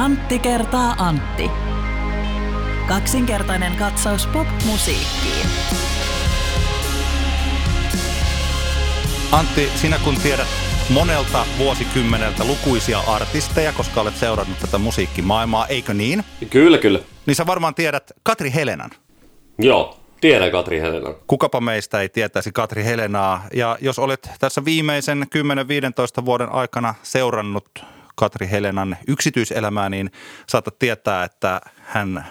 Antti kertaa Antti. Kaksinkertainen katsaus pop-musiikkiin. Antti, sinä kun tiedät monelta vuosikymmeneltä lukuisia artisteja, koska olet seurannut tätä musiikkimaailmaa, eikö niin? Kyllä, kyllä. Niin sä varmaan tiedät Katri Helenan. Joo, tiedän Katri Helenan. Kukapa meistä ei tietäisi Katri Helenaa. Ja jos olet tässä viimeisen 10-15 vuoden aikana seurannut Katri Helenan yksityiselämää, niin saatat tietää, että hän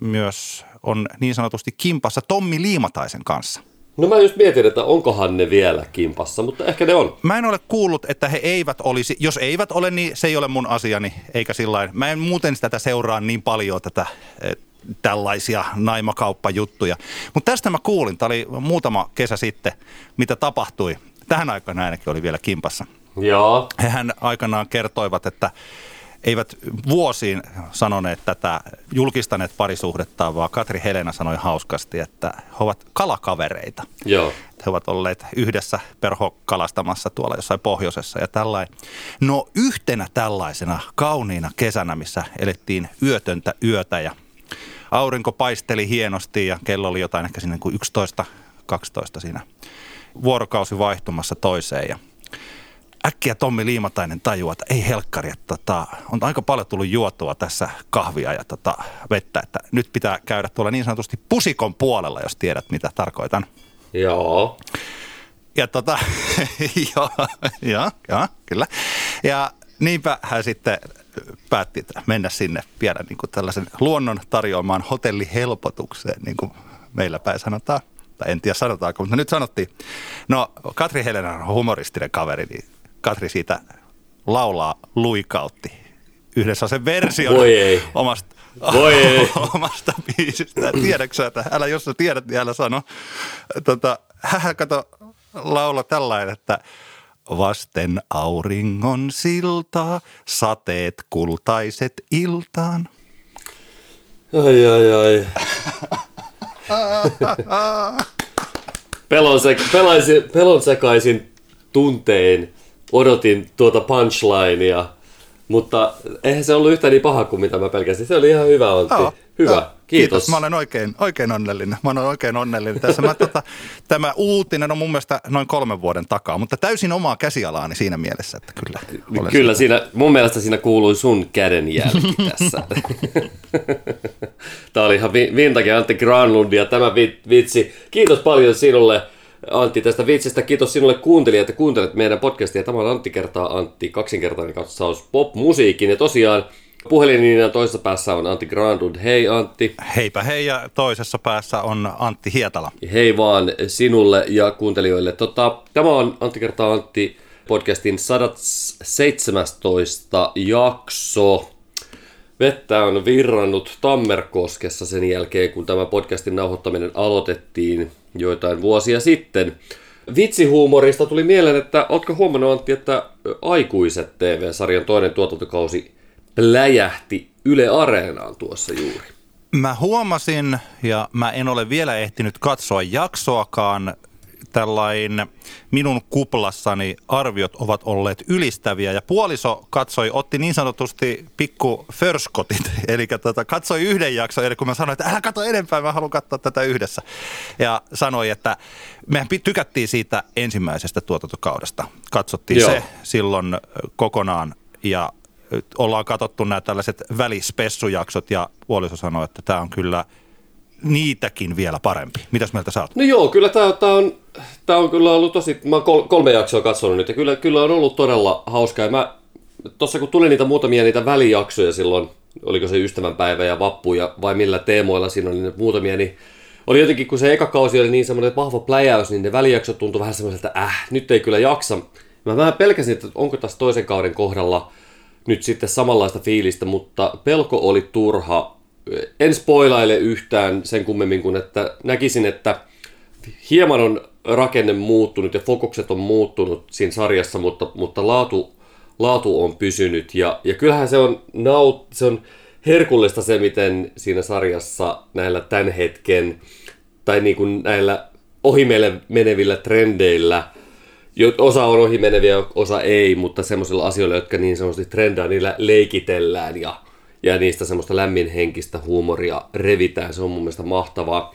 myös on niin sanotusti kimpassa Tommi Liimataisen kanssa. No mä just mietin, että onkohan ne vielä kimpassa, mutta ehkä ne on. Mä en ole kuullut, että he eivät olisi, jos eivät ole, niin se ei ole mun asiani, eikä sillä Mä en muuten tätä seuraa niin paljon tätä eh, tällaisia naimakauppajuttuja. Mutta tästä mä kuulin, tämä oli muutama kesä sitten, mitä tapahtui. Tähän aikaan ainakin oli vielä kimpassa. Joo. Hehän aikanaan kertoivat, että eivät vuosiin sanoneet tätä julkistaneet parisuhdettaan, vaan Katri Helena sanoi hauskasti, että he ovat kalakavereita. Joo. He ovat olleet yhdessä perhokalastamassa tuolla jossain pohjoisessa ja tällainen. No yhtenä tällaisena kauniina kesänä, missä elettiin yötöntä yötä ja aurinko paisteli hienosti ja kello oli jotain ehkä sinne kuin 11-12 siinä vuorokausi vaihtumassa toiseen ja – äkkiä Tommi Liimatainen tajuaa, että ei helkkari, että tota, on aika paljon tullut juotua tässä kahvia ja tota, vettä, että nyt pitää käydä tuolla niin sanotusti pusikon puolella, jos tiedät mitä tarkoitan. Joo. Ja tota, joo, joo, joo, kyllä. Ja niinpä hän sitten päätti mennä sinne vielä niin kuin tällaisen luonnon tarjoamaan hotellihelpotukseen, niin kuin meillä päin sanotaan. Tai en tiedä sanotaanko, mutta nyt sanottiin. No Katri Helena on humoristinen kaveri, niin Katri siitä laulaa luikautti yhdessä sen version Voi ei. omasta, Voi ei. omasta biisistä. Tiedätkö että älä jos sä tiedät, niin älä sano. Tota, hän kato laula tällainen, että vasten auringon siltaa, sateet kultaiset iltaan. Ai ai ai. pelon, se, pelaisin, pelon sekaisin tuntein odotin tuota punchlinea, mutta eihän se ollut yhtä niin paha kuin mitä mä pelkäsin. Se oli ihan hyvä, Antti. Joo, hyvä, joo. Kiitos. Kiitos. Mä olen oikein, oikein onnellinen. Mä olen oikein onnellinen. Tässä mä, tota, tämä uutinen on mun mielestä noin kolmen vuoden takaa, mutta täysin omaa käsialaani siinä mielessä, että kyllä. Kyllä, siinä, mun mielestä siinä kuului sun kädenjälki tässä. tämä oli ihan vintage Antti Granlund ja tämä vitsi. Kiitos paljon sinulle Antti tästä vitsistä. Kiitos sinulle kuuntelija, että kuuntelet meidän podcastia. Tämä on Antti kertaa Antti, kaksinkertainen katsaus pop-musiikin. Ja tosiaan puhelinlinjan toisessa päässä on Antti Grandud. Hei Antti. Heipä hei ja toisessa päässä on Antti Hietala. Hei vaan sinulle ja kuuntelijoille. Tota, tämä on Antti kertaa Antti podcastin 117 jakso. Vettä on virrannut Tammerkoskessa sen jälkeen, kun tämä podcastin nauhoittaminen aloitettiin joitain vuosia sitten. Vitsihuumorista tuli mieleen, että ootko huomannut Antti, että Aikuiset TV-sarjan toinen tuotantokausi pläjähti Yle Areenaan tuossa juuri? Mä huomasin, ja mä en ole vielä ehtinyt katsoa jaksoakaan, tällainen minun kuplassani arviot ovat olleet ylistäviä ja puoliso katsoi, otti niin sanotusti pikku förskotit, eli tota, katsoi yhden jakson, eli kun mä sanoin, että älä katso enempää, mä haluan katsoa tätä yhdessä. Ja sanoi, että mehän tykättiin siitä ensimmäisestä tuotantokaudesta. Katsottiin Joo. se silloin kokonaan ja ollaan katsottu nämä tällaiset välispessujaksot ja puoliso sanoi, että tämä on kyllä – niitäkin vielä parempi. Mitäs mieltä sä oot? No joo, kyllä tämä, tämä, on, tämä on kyllä ollut tosi, mä oon kolme jaksoa katsonut nyt ja kyllä, kyllä on ollut todella hauskaa. Mä, tossa kun tuli niitä muutamia niitä välijaksoja silloin, oliko se ystävänpäivä ja vappu ja vai millä teemoilla siinä oli muutamia, niin oli jotenkin, kun se eka kausi oli niin semmoinen vahva pläjäys, niin ne välijaksot tuntui vähän semmoiselta, että äh, nyt ei kyllä jaksa. Mä vähän pelkäsin, että onko tässä toisen kauden kohdalla nyt sitten samanlaista fiilistä, mutta pelko oli turha en spoilaile yhtään sen kummemmin kuin, että näkisin, että hieman on rakenne muuttunut ja fokukset on muuttunut siinä sarjassa, mutta, mutta laatu, laatu on pysynyt. Ja, ja kyllähän se on, naut, se on herkullista se, miten siinä sarjassa näillä tämän hetken tai niin kuin näillä ohimeille menevillä trendeillä, osa on ohimeneviä, osa ei, mutta semmoisilla asioilla, jotka niin sanotusti trendaa, niillä leikitellään ja ja niistä semmoista lämminhenkistä huumoria revitään. Se on mun mielestä mahtavaa.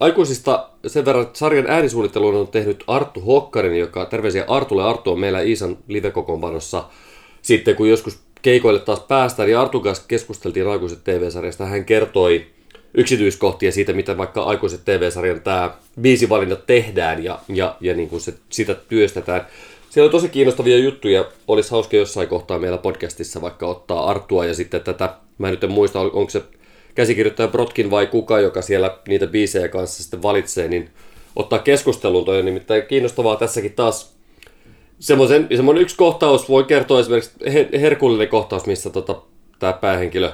Aikuisista sen verran että sarjan äänisuunnittelun on tehnyt Arttu Hokkarin, joka terveisiä Artulle. Arttu on meillä Iisan live-kokoonpanossa sitten, kun joskus keikoille taas päästään, niin Artun kanssa keskusteltiin aikuiset TV-sarjasta. Hän kertoi yksityiskohtia siitä, mitä vaikka aikuiset TV-sarjan tämä biisivalinnat tehdään ja, ja, ja niin kuin se, sitä työstetään. Siellä on tosi kiinnostavia juttuja. Olisi hauska jossain kohtaa meillä podcastissa vaikka ottaa Artua ja sitten tätä, mä nyt en muista, onko se käsikirjoittaja Brotkin vai kuka, joka siellä niitä biisejä kanssa sitten valitsee, niin ottaa keskusteluun. Toi on nimittäin kiinnostavaa tässäkin taas semmoisen, semmoinen yksi kohtaus voi kertoa esimerkiksi herkullinen kohtaus, missä tota, tämä päähenkilö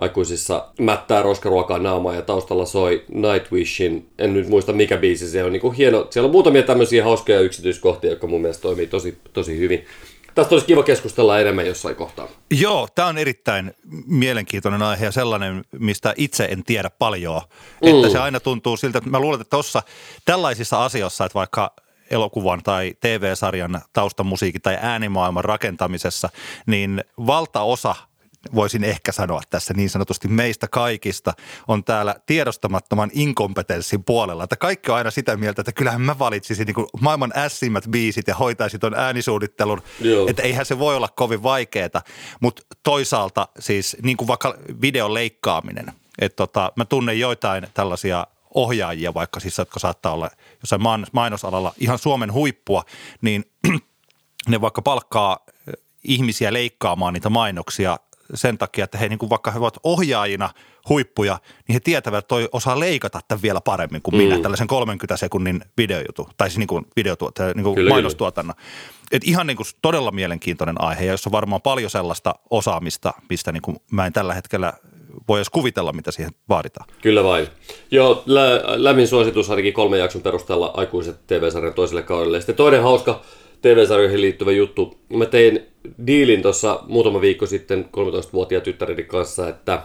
aikuisissa mättää roskaruokaa naamaa ja taustalla soi Nightwishin, en nyt muista mikä biisi se on, niin kuin hieno, siellä on muutamia tämmöisiä hauskoja yksityiskohtia, jotka mun mielestä toimii tosi, tosi hyvin. Tästä olisi kiva keskustella enemmän jossain kohtaa. Joo, tämä on erittäin mielenkiintoinen aihe ja sellainen, mistä itse en tiedä paljon. Mm. Että se aina tuntuu siltä, että mä luulen, että tuossa tällaisissa asioissa, että vaikka elokuvan tai TV-sarjan taustamusiikin tai äänimaailman rakentamisessa, niin valtaosa voisin ehkä sanoa tässä niin sanotusti meistä kaikista, on täällä tiedostamattoman inkompetenssin puolella. Että kaikki on aina sitä mieltä, että kyllähän mä valitsisin niin maailman ässimmät biisit ja hoitaisin tuon äänisuunnittelun. Joo. Että eihän se voi olla kovin vaikeaa. Mutta toisaalta siis niin kuin vaikka videon leikkaaminen. Että tota, mä tunnen joitain tällaisia ohjaajia, vaikka siis, jotka saattaa olla jossain mainosalalla ihan Suomen huippua, niin ne vaikka palkkaa ihmisiä leikkaamaan niitä mainoksia sen takia, että he niin kuin vaikka he ovat ohjaajina huippuja, niin he tietävät, että toi osaa leikata tämän vielä paremmin kuin mm. minä, tällaisen 30 sekunnin videojutu, tai siis niin kuin, niin kuin kyllä, mainostuotannon. Et ihan niin kuin todella mielenkiintoinen aihe, ja jossa on varmaan paljon sellaista osaamista, mistä niin kuin mä en tällä hetkellä voi edes kuvitella, mitä siihen vaaditaan. Kyllä vain. Joo, lä- lämmin suositus ainakin kolmen jakson perusteella aikuiset TV-sarjan toiselle kaudelle. Sitten toinen hauska TV-sarjoihin liittyvä juttu. Mä tein diilin tuossa muutama viikko sitten 13-vuotiaan tyttäreni kanssa, että,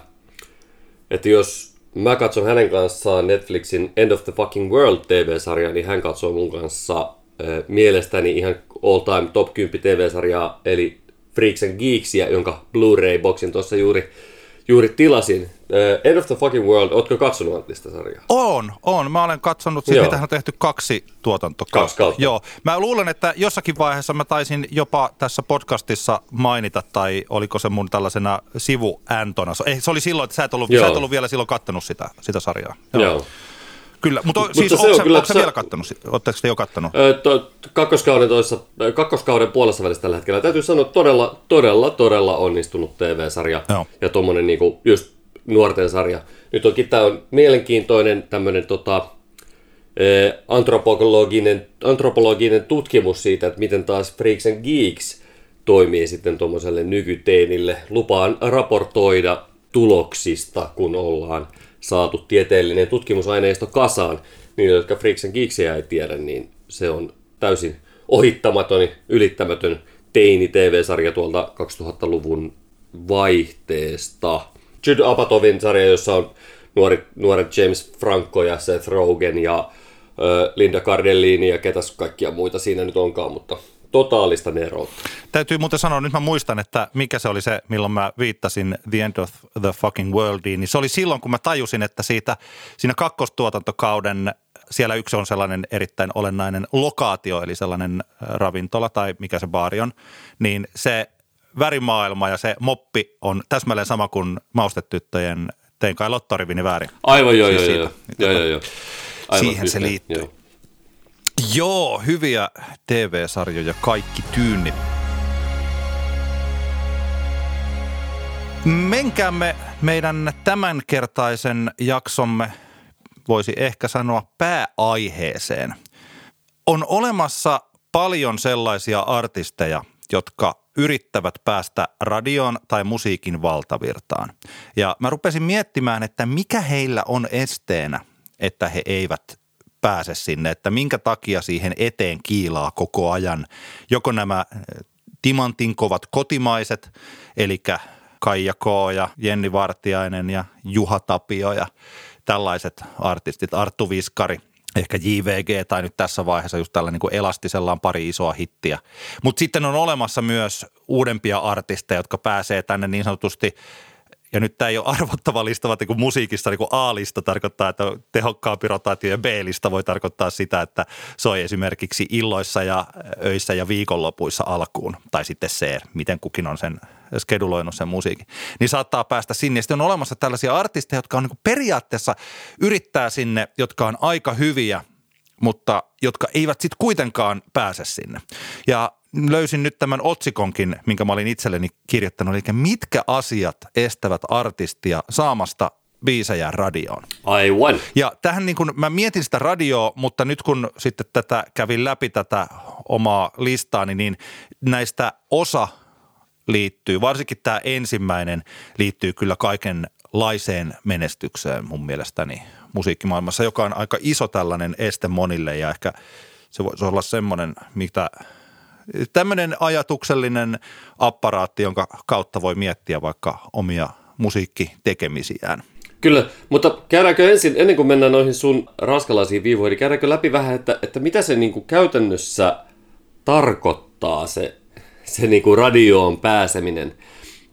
että jos mä katson hänen kanssaan Netflixin End of the Fucking World TV-sarjaa, niin hän katsoo mun kanssa äh, mielestäni ihan all time top 10 TV-sarjaa, eli Freaks and Geeksia, jonka Blu-ray-boksin tuossa juuri juuri tilasin. Uh, End of the Fucking World, ootko katsonut Anttista sarjaa? On, on. Mä olen katsonut, siis mitä on tehty kaksi tuotantokautta. Kaksi kautta. Joo. Mä luulen, että jossakin vaiheessa mä taisin jopa tässä podcastissa mainita, tai oliko se mun tällaisena sivuäntona. Se oli silloin, että sä et ollut, sä et ollut vielä silloin kattonut sitä, sitä sarjaa. Joo. Joo. Kyllä, mutta, mutta siis onko, kyllä, onko vielä kattonut? Oletteko te jo kattonut? to, kakkoskauden, toissa, kakkoskauden puolessa välissä tällä hetkellä. Täytyy sanoa, todella, todella, todella onnistunut TV-sarja. Joo. Ja tuommoinen niinku, just nuorten sarja. Nyt onkin tämä on mielenkiintoinen tämmöinen tota, antropologinen, antropologinen tutkimus siitä, että miten taas Freaks and Geeks toimii sitten tuommoiselle nykyteinille. Lupaan raportoida tuloksista, kun ollaan saatu tieteellinen tutkimusaineisto kasaan, niin jotka Freaksen Geeksia ei tiedä, niin se on täysin ohittamaton, ylittämätön teini-tv-sarja tuolta 2000-luvun vaihteesta. Judd Apatow sarja, jossa on nuori, nuoret James Franco ja Seth Rogen ja ö, Linda Cardellini ja ketäs kaikkia muita siinä nyt onkaan, mutta totaalista neroutta. Täytyy muuten sanoa, nyt mä muistan, että mikä se oli se, milloin mä viittasin The End of the Fucking Worldiin, niin se oli silloin, kun mä tajusin, että siitä, siinä kakkostuotantokauden siellä yksi on sellainen erittäin olennainen lokaatio, eli sellainen ravintola tai mikä se baari on, niin se värimaailma ja se moppi on täsmälleen sama kuin maustetyttöjen Tein kai lottorivini väärin. Aivan joo, siis joo, joo, joo, joo, joo. Aivan siihen se liittyy. Joo. Joo, hyviä TV-sarjoja kaikki tyynni. Menkäämme meidän tämänkertaisen jaksomme, voisi ehkä sanoa pääaiheeseen. On olemassa paljon sellaisia artisteja, jotka yrittävät päästä radioon tai musiikin valtavirtaan. Ja mä rupesin miettimään, että mikä heillä on esteenä, että he eivät pääse sinne, että minkä takia siihen eteen kiilaa koko ajan. Joko nämä eh, timantin kovat kotimaiset, eli Kaija K. ja Jenni Vartiainen ja Juha Tapio ja tällaiset artistit, Arttu Viskari ehkä JVG tai nyt tässä vaiheessa just tällä niin kuin Elastisella pari isoa hittiä. Mutta sitten on olemassa myös uudempia artisteja, jotka pääsee tänne niin sanotusti ja nyt tämä ei ole arvottava lista, vaan niin musiikista niin A-lista tarkoittaa, että tehokkaampi rotaatio ja B-lista voi tarkoittaa sitä, että soi esimerkiksi illoissa ja öissä ja viikonlopuissa alkuun. Tai sitten C, miten kukin on sen skeduloinut sen musiikin. Niin saattaa päästä sinne. Sitten on olemassa tällaisia artisteja, jotka on niin periaatteessa yrittää sinne, jotka on aika hyviä, mutta jotka eivät sitten kuitenkaan pääse sinne. Ja löysin nyt tämän otsikonkin, minkä mä olin itselleni kirjoittanut, eli mitkä asiat estävät artistia saamasta biisejä radioon. Aivan. Ja tähän niin kun, mä mietin sitä radioa, mutta nyt kun sitten tätä kävin läpi tätä omaa listaani, niin näistä osa liittyy, varsinkin tämä ensimmäinen liittyy kyllä kaikenlaiseen menestykseen mun mielestäni musiikkimaailmassa, joka on aika iso tällainen este monille ja ehkä se voisi olla semmoinen, mitä tämmöinen ajatuksellinen apparaatti, jonka kautta voi miettiä vaikka omia musiikkitekemisiään. Kyllä, mutta käydäänkö ensin, ennen kuin mennään noihin sun raskalaisiin viivoihin, niin käydäänkö läpi vähän, että, että mitä se niin kuin käytännössä tarkoittaa se, se niin kuin radioon pääseminen?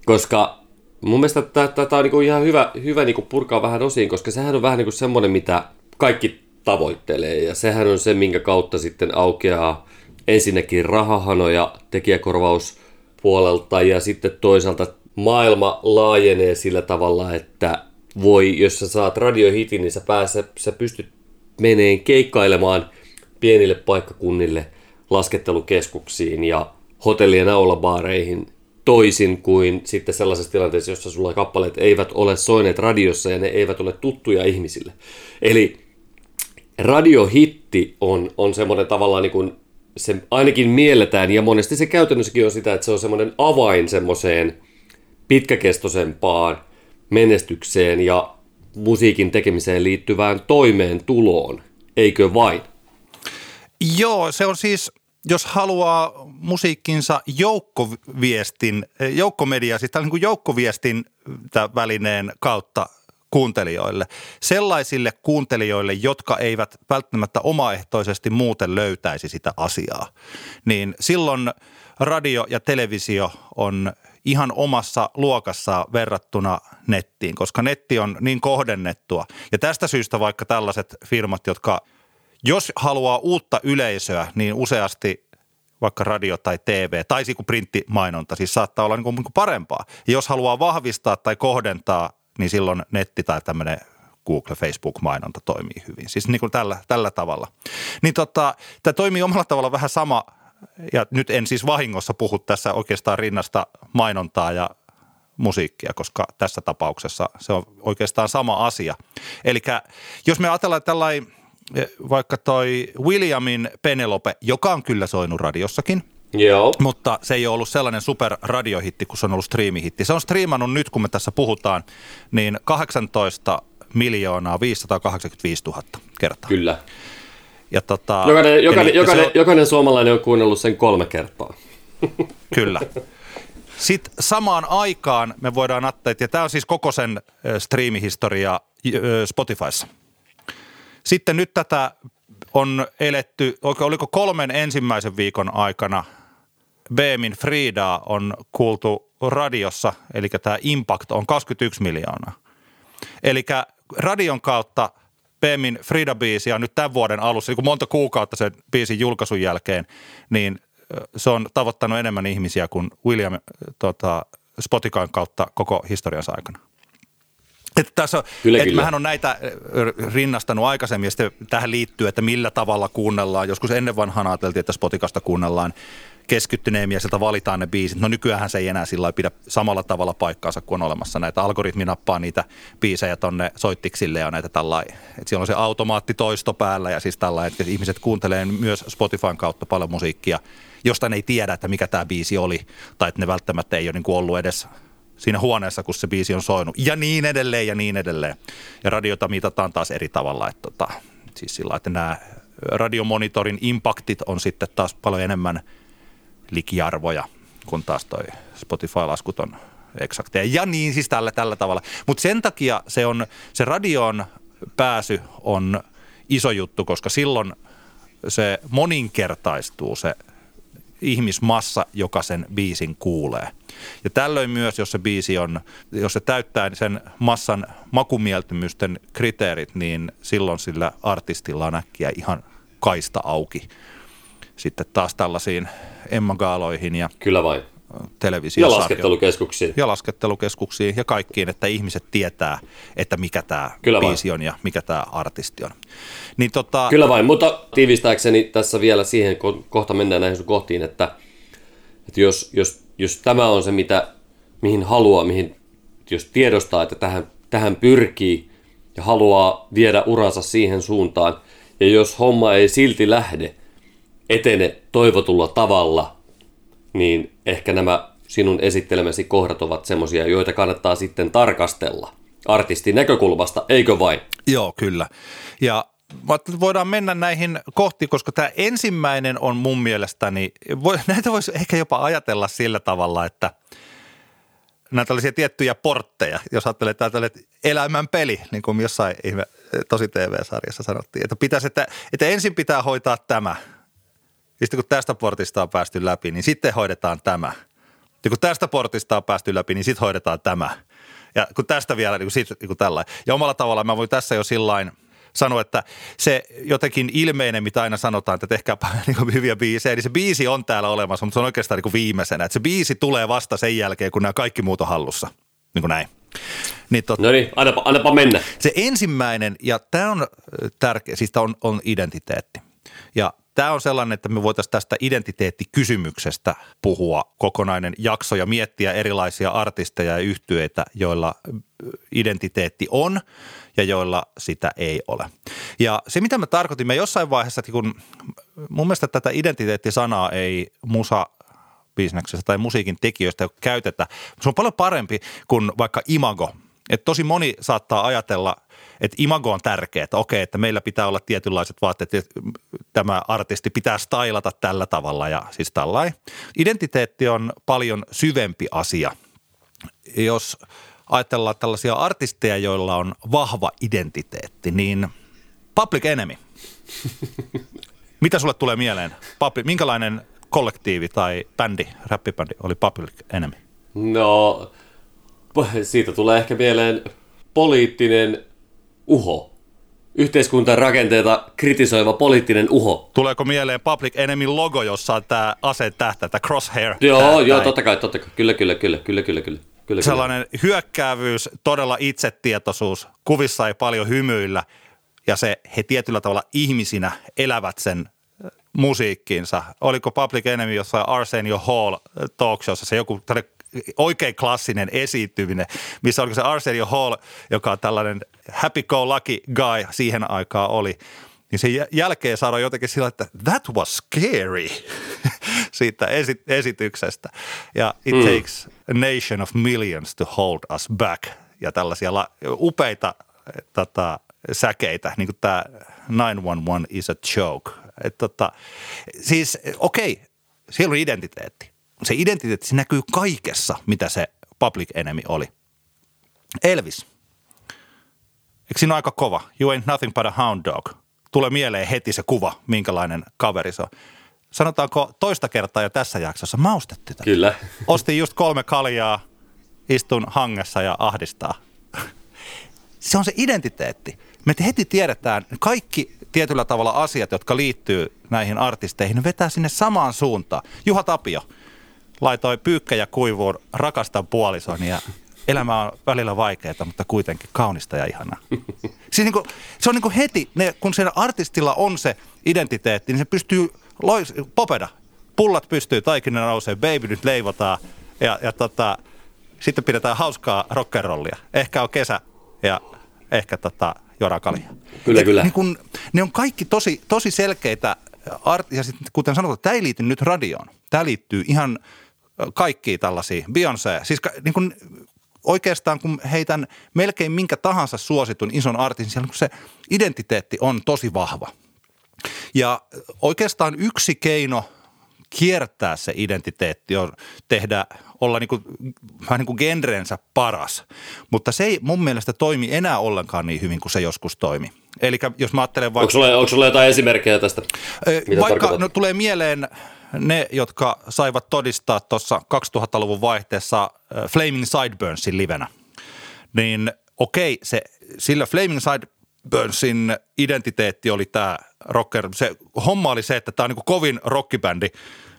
Koska mun mielestä tätä on niin kuin ihan hyvä, hyvä niin kuin purkaa vähän osiin, koska sehän on vähän niin kuin semmoinen, mitä kaikki tavoittelee, ja sehän on se, minkä kautta sitten aukeaa ensinnäkin rahahanoja tekijäkorvauspuolelta ja sitten toisaalta maailma laajenee sillä tavalla, että voi, jos sä saat radiohitin, niin sä, pääse, sä pystyt meneen keikkailemaan pienille paikkakunnille, laskettelukeskuksiin ja hotellien aulabaareihin toisin kuin sitten sellaisessa tilanteessa, jossa sulla kappaleet eivät ole soineet radiossa ja ne eivät ole tuttuja ihmisille. Eli radiohitti on, on semmoinen tavallaan niin kuin se ainakin mielletään, ja monesti se käytännössäkin on sitä, että se on semmoinen avain semmoiseen pitkäkestoisempaan menestykseen ja musiikin tekemiseen liittyvään toimeentuloon, eikö vain? Joo, se on siis, jos haluaa musiikkinsa joukkoviestin, joukkomedia, siis niin kuin joukkoviestin välineen kautta kuuntelijoille. Sellaisille kuuntelijoille, jotka eivät välttämättä omaehtoisesti muuten löytäisi sitä asiaa. Niin silloin radio ja televisio on ihan omassa luokassa verrattuna nettiin, koska netti on niin kohdennettua. Ja tästä syystä vaikka tällaiset firmat, jotka jos haluaa uutta yleisöä, niin useasti vaikka radio tai TV tai siis printtimainonta siis saattaa olla niin kuin parempaa. Ja jos haluaa vahvistaa tai kohdentaa niin silloin netti tai tämmöinen Google, Facebook-mainonta toimii hyvin. Siis niin kuin tällä, tällä tavalla. Niin tota, tämä toimii omalla tavalla vähän sama, ja nyt en siis vahingossa puhu tässä oikeastaan rinnasta mainontaa ja musiikkia, koska tässä tapauksessa se on oikeastaan sama asia. Eli jos me ajatellaan tällainen vaikka toi Williamin Penelope, joka on kyllä soinut radiossakin – Joo. Mutta se ei ole ollut sellainen superradiohitti, kun se on ollut striimihitti. Se on striimannut nyt, kun me tässä puhutaan, niin 18 miljoonaa 585 000 kertaa. Kyllä. Ja tota, jokainen, jokainen, jokainen, on, jokainen suomalainen on kuunnellut sen kolme kertaa. Kyllä. Sitten samaan aikaan me voidaan ajatella, ja tämä on siis koko sen striimihistoria Spotifyssa. Sitten nyt tätä on eletty, oliko kolmen ensimmäisen viikon aikana Beemin Frida on kuultu radiossa, eli tämä Impact on 21 miljoonaa. Eli radion kautta Beemin Frida-biisi on nyt tämän vuoden alussa, niin kun monta kuukautta sen biisin julkaisun jälkeen, niin se on tavoittanut enemmän ihmisiä kuin William tota, Spotifyn kautta koko historiansa aikana. Että tässä, kyllä, että kyllä. Mähän on näitä rinnastanut aikaisemmin ja sitten tähän liittyy, että millä tavalla kuunnellaan. Joskus ennen vanhaan ajateltiin, että Spotikasta kuunnellaan keskittyneemmin ja sieltä valitaan ne biisit. No nykyään se ei enää sillä pidä samalla tavalla paikkaansa, kun on olemassa näitä. Algoritmi nappaa niitä biisejä tonne soittiksille ja näitä tällainen. Että siellä on se automaattitoisto päällä ja siis tällainen, että ihmiset kuuntelee myös Spotifyn kautta paljon musiikkia, josta ne ei tiedä, että mikä tämä biisi oli. Tai että ne välttämättä ei ole niin ollut edes siinä huoneessa, kun se biisi on soinut. Ja niin edelleen ja niin edelleen. Ja radiota mitataan taas eri tavalla. Että tota, siis sillä että nämä radiomonitorin impaktit on sitten taas paljon enemmän likiarvoja, kun taas toi Spotify-laskut on eksakteja. Ja niin siis tällä, tällä tavalla. Mutta sen takia se, on, se radion pääsy on iso juttu, koska silloin se moninkertaistuu se ihmismassa, joka sen biisin kuulee. Ja tällöin myös, jos se biisi on, jos se täyttää sen massan makumieltymysten kriteerit, niin silloin sillä artistilla on äkkiä ihan kaista auki sitten taas tällaisiin Emma Gaaloihin ja Kyllä vain. Televisiosarjoihin. Ja laskettelukeskuksiin. Ja laskettelukeskuksiin ja kaikkiin, että ihmiset tietää, että mikä tämä Kyllä vain. biisi on ja mikä tämä artisti on. Niin tota, Kyllä vain, mutta tiivistääkseni tässä vielä siihen, kun kohta mennään näihin sun kohtiin, että, että jos, jos, jos tämä on se, mitä, mihin haluaa, mihin, jos tiedostaa, että tähän, tähän pyrkii ja haluaa viedä uransa siihen suuntaan, ja jos homma ei silti lähde, etene toivotulla tavalla, niin ehkä nämä sinun esittelemäsi kohdat ovat semmoisia, joita kannattaa sitten tarkastella artistin näkökulmasta, eikö vain? Joo, kyllä. Ja voidaan mennä näihin kohti, koska tämä ensimmäinen on mun mielestäni, näitä voisi ehkä jopa ajatella sillä tavalla, että nämä tällaisia tiettyjä portteja, jos ajattelee, että elämän peli, niin kuin jossain ihme, tosi TV-sarjassa sanottiin, että, pitäisi, että, että ensin pitää hoitaa tämä. Ja sitten kun tästä portista on päästy läpi, niin sitten hoidetaan tämä. Ja kun tästä portista on päästy läpi, niin sitten hoidetaan tämä. Ja kun tästä vielä, niin kuin, sit, niin kuin tällä. Ja omalla tavallaan mä voin tässä jo sillain sanoa, että se jotenkin ilmeinen, mitä aina sanotaan, että tehkääpä niin kuin hyviä biisejä, niin se biisi on täällä olemassa, mutta se on oikeastaan niin kuin viimeisenä. Että se biisi tulee vasta sen jälkeen, kun nämä kaikki muut on hallussa. Niin kuin näin. Niin tot, No niin, annapa, annapa mennä. se ensimmäinen, ja tämä on tärkeä, siis tää on, on identiteetti. Ja tämä on sellainen, että me voitaisiin tästä identiteettikysymyksestä puhua kokonainen jakso ja miettiä erilaisia artisteja ja yhtyeitä, joilla identiteetti on ja joilla sitä ei ole. Ja se, mitä me jossain vaiheessa, että kun mun mielestä tätä identiteettisanaa ei musa bisneksessä tai musiikin tekijöistä käytetä. Se on paljon parempi kuin vaikka imago. Et tosi moni saattaa ajatella, että imago on tärkeä, että okei, että meillä pitää olla tietynlaiset vaatteet, että tämä artisti pitää stylata tällä tavalla ja siis tällainen. Identiteetti on paljon syvempi asia. Jos ajatellaan tällaisia artisteja, joilla on vahva identiteetti, niin Public Enemy. Mitä sulle tulee mieleen? Public, minkälainen kollektiivi tai bändi, räppibändi oli Public Enemy? No, siitä tulee ehkä mieleen poliittinen uho. Yhteiskunnan rakenteita kritisoiva poliittinen uho. Tuleeko mieleen Public Enemy logo, jossa on tämä aseen tähtä, tämä crosshair? Joo, tää- joo, totta kai, totta kai. Kyllä, kyllä, kyllä, kyllä, kyllä, kyllä. kyllä, Sellainen hyökkäävyys, todella itsetietoisuus, kuvissa ei paljon hymyillä ja se he tietyllä tavalla ihmisinä elävät sen musiikkiinsa. Oliko Public Enemy jossain Arsenio Hall talk showssa se joku oikein klassinen esiintyminen, missä oliko se Arsenio Hall, joka on tällainen happy-go-lucky guy siihen aikaan oli, niin sen jä- jälkeen saadaan jotenkin sillä, että that was scary siitä esi- esityksestä. Ja it mm. takes a nation of millions to hold us back. Ja tällaisia la- upeita tota, säkeitä, niin kuin tämä 911 is a joke. Et, tota, siis okei, siellä on identiteetti. Se identiteetti se näkyy kaikessa, mitä se Public Enemy oli. Elvis. Eikö siinä ole aika kova? You ain't nothing but a hound dog. Tulee mieleen heti se kuva, minkälainen kaveri se on. Sanotaanko toista kertaa jo tässä jaksossa maustettu tätä? Kyllä. Ostin just kolme kaljaa, istun hangessa ja ahdistaa. Se on se identiteetti. Me heti tiedetään, kaikki tietyllä tavalla asiat, jotka liittyy näihin artisteihin, ne vetää sinne samaan suuntaan. Juha Tapio laitoi pyykkäjä kuivuun, rakastan puolisoni ja elämä on välillä vaikeaa, mutta kuitenkin kaunista ja ihanaa. Siis niin kuin, se on niin kuin heti, ne, kun sen artistilla on se identiteetti, niin se pystyy lois, popeda. Pullat pystyy, taikina nousee, baby nyt leivotaan ja, ja tota, sitten pidetään hauskaa rock'n'rollia. Ehkä on kesä ja ehkä tota, juodaan kaljaa. Kyllä, Et kyllä. Niin kun, ne on kaikki tosi, tosi selkeitä, art- ja sitten kuten sanottu, tämä ei liity nyt radioon. Tämä liittyy ihan ö, kaikkiin tällaisiin. Beyoncé, siis niin kun, oikeastaan kun heitän melkein minkä tahansa suositun ison artistin, siellä se identiteetti on tosi vahva. Ja oikeastaan yksi keino kiertää se identiteetti on tehdä olla niin kuin, vähän niin kuin genrensä paras, mutta se ei mun mielestä toimi enää ollenkaan niin hyvin kuin se joskus toimi. Eli jos mä ajattelen vaikka... Onko sulla, onko sulla jotain esimerkkejä tästä? Mitä vaikka no, tulee mieleen ne, jotka saivat todistaa tuossa 2000-luvun vaihteessa Flaming Sideburnsin livenä, niin okei, se, sillä Flaming Sideburnsin identiteetti oli tämä rocker. Se homma oli se, että tämä on niin kovin rockibändi,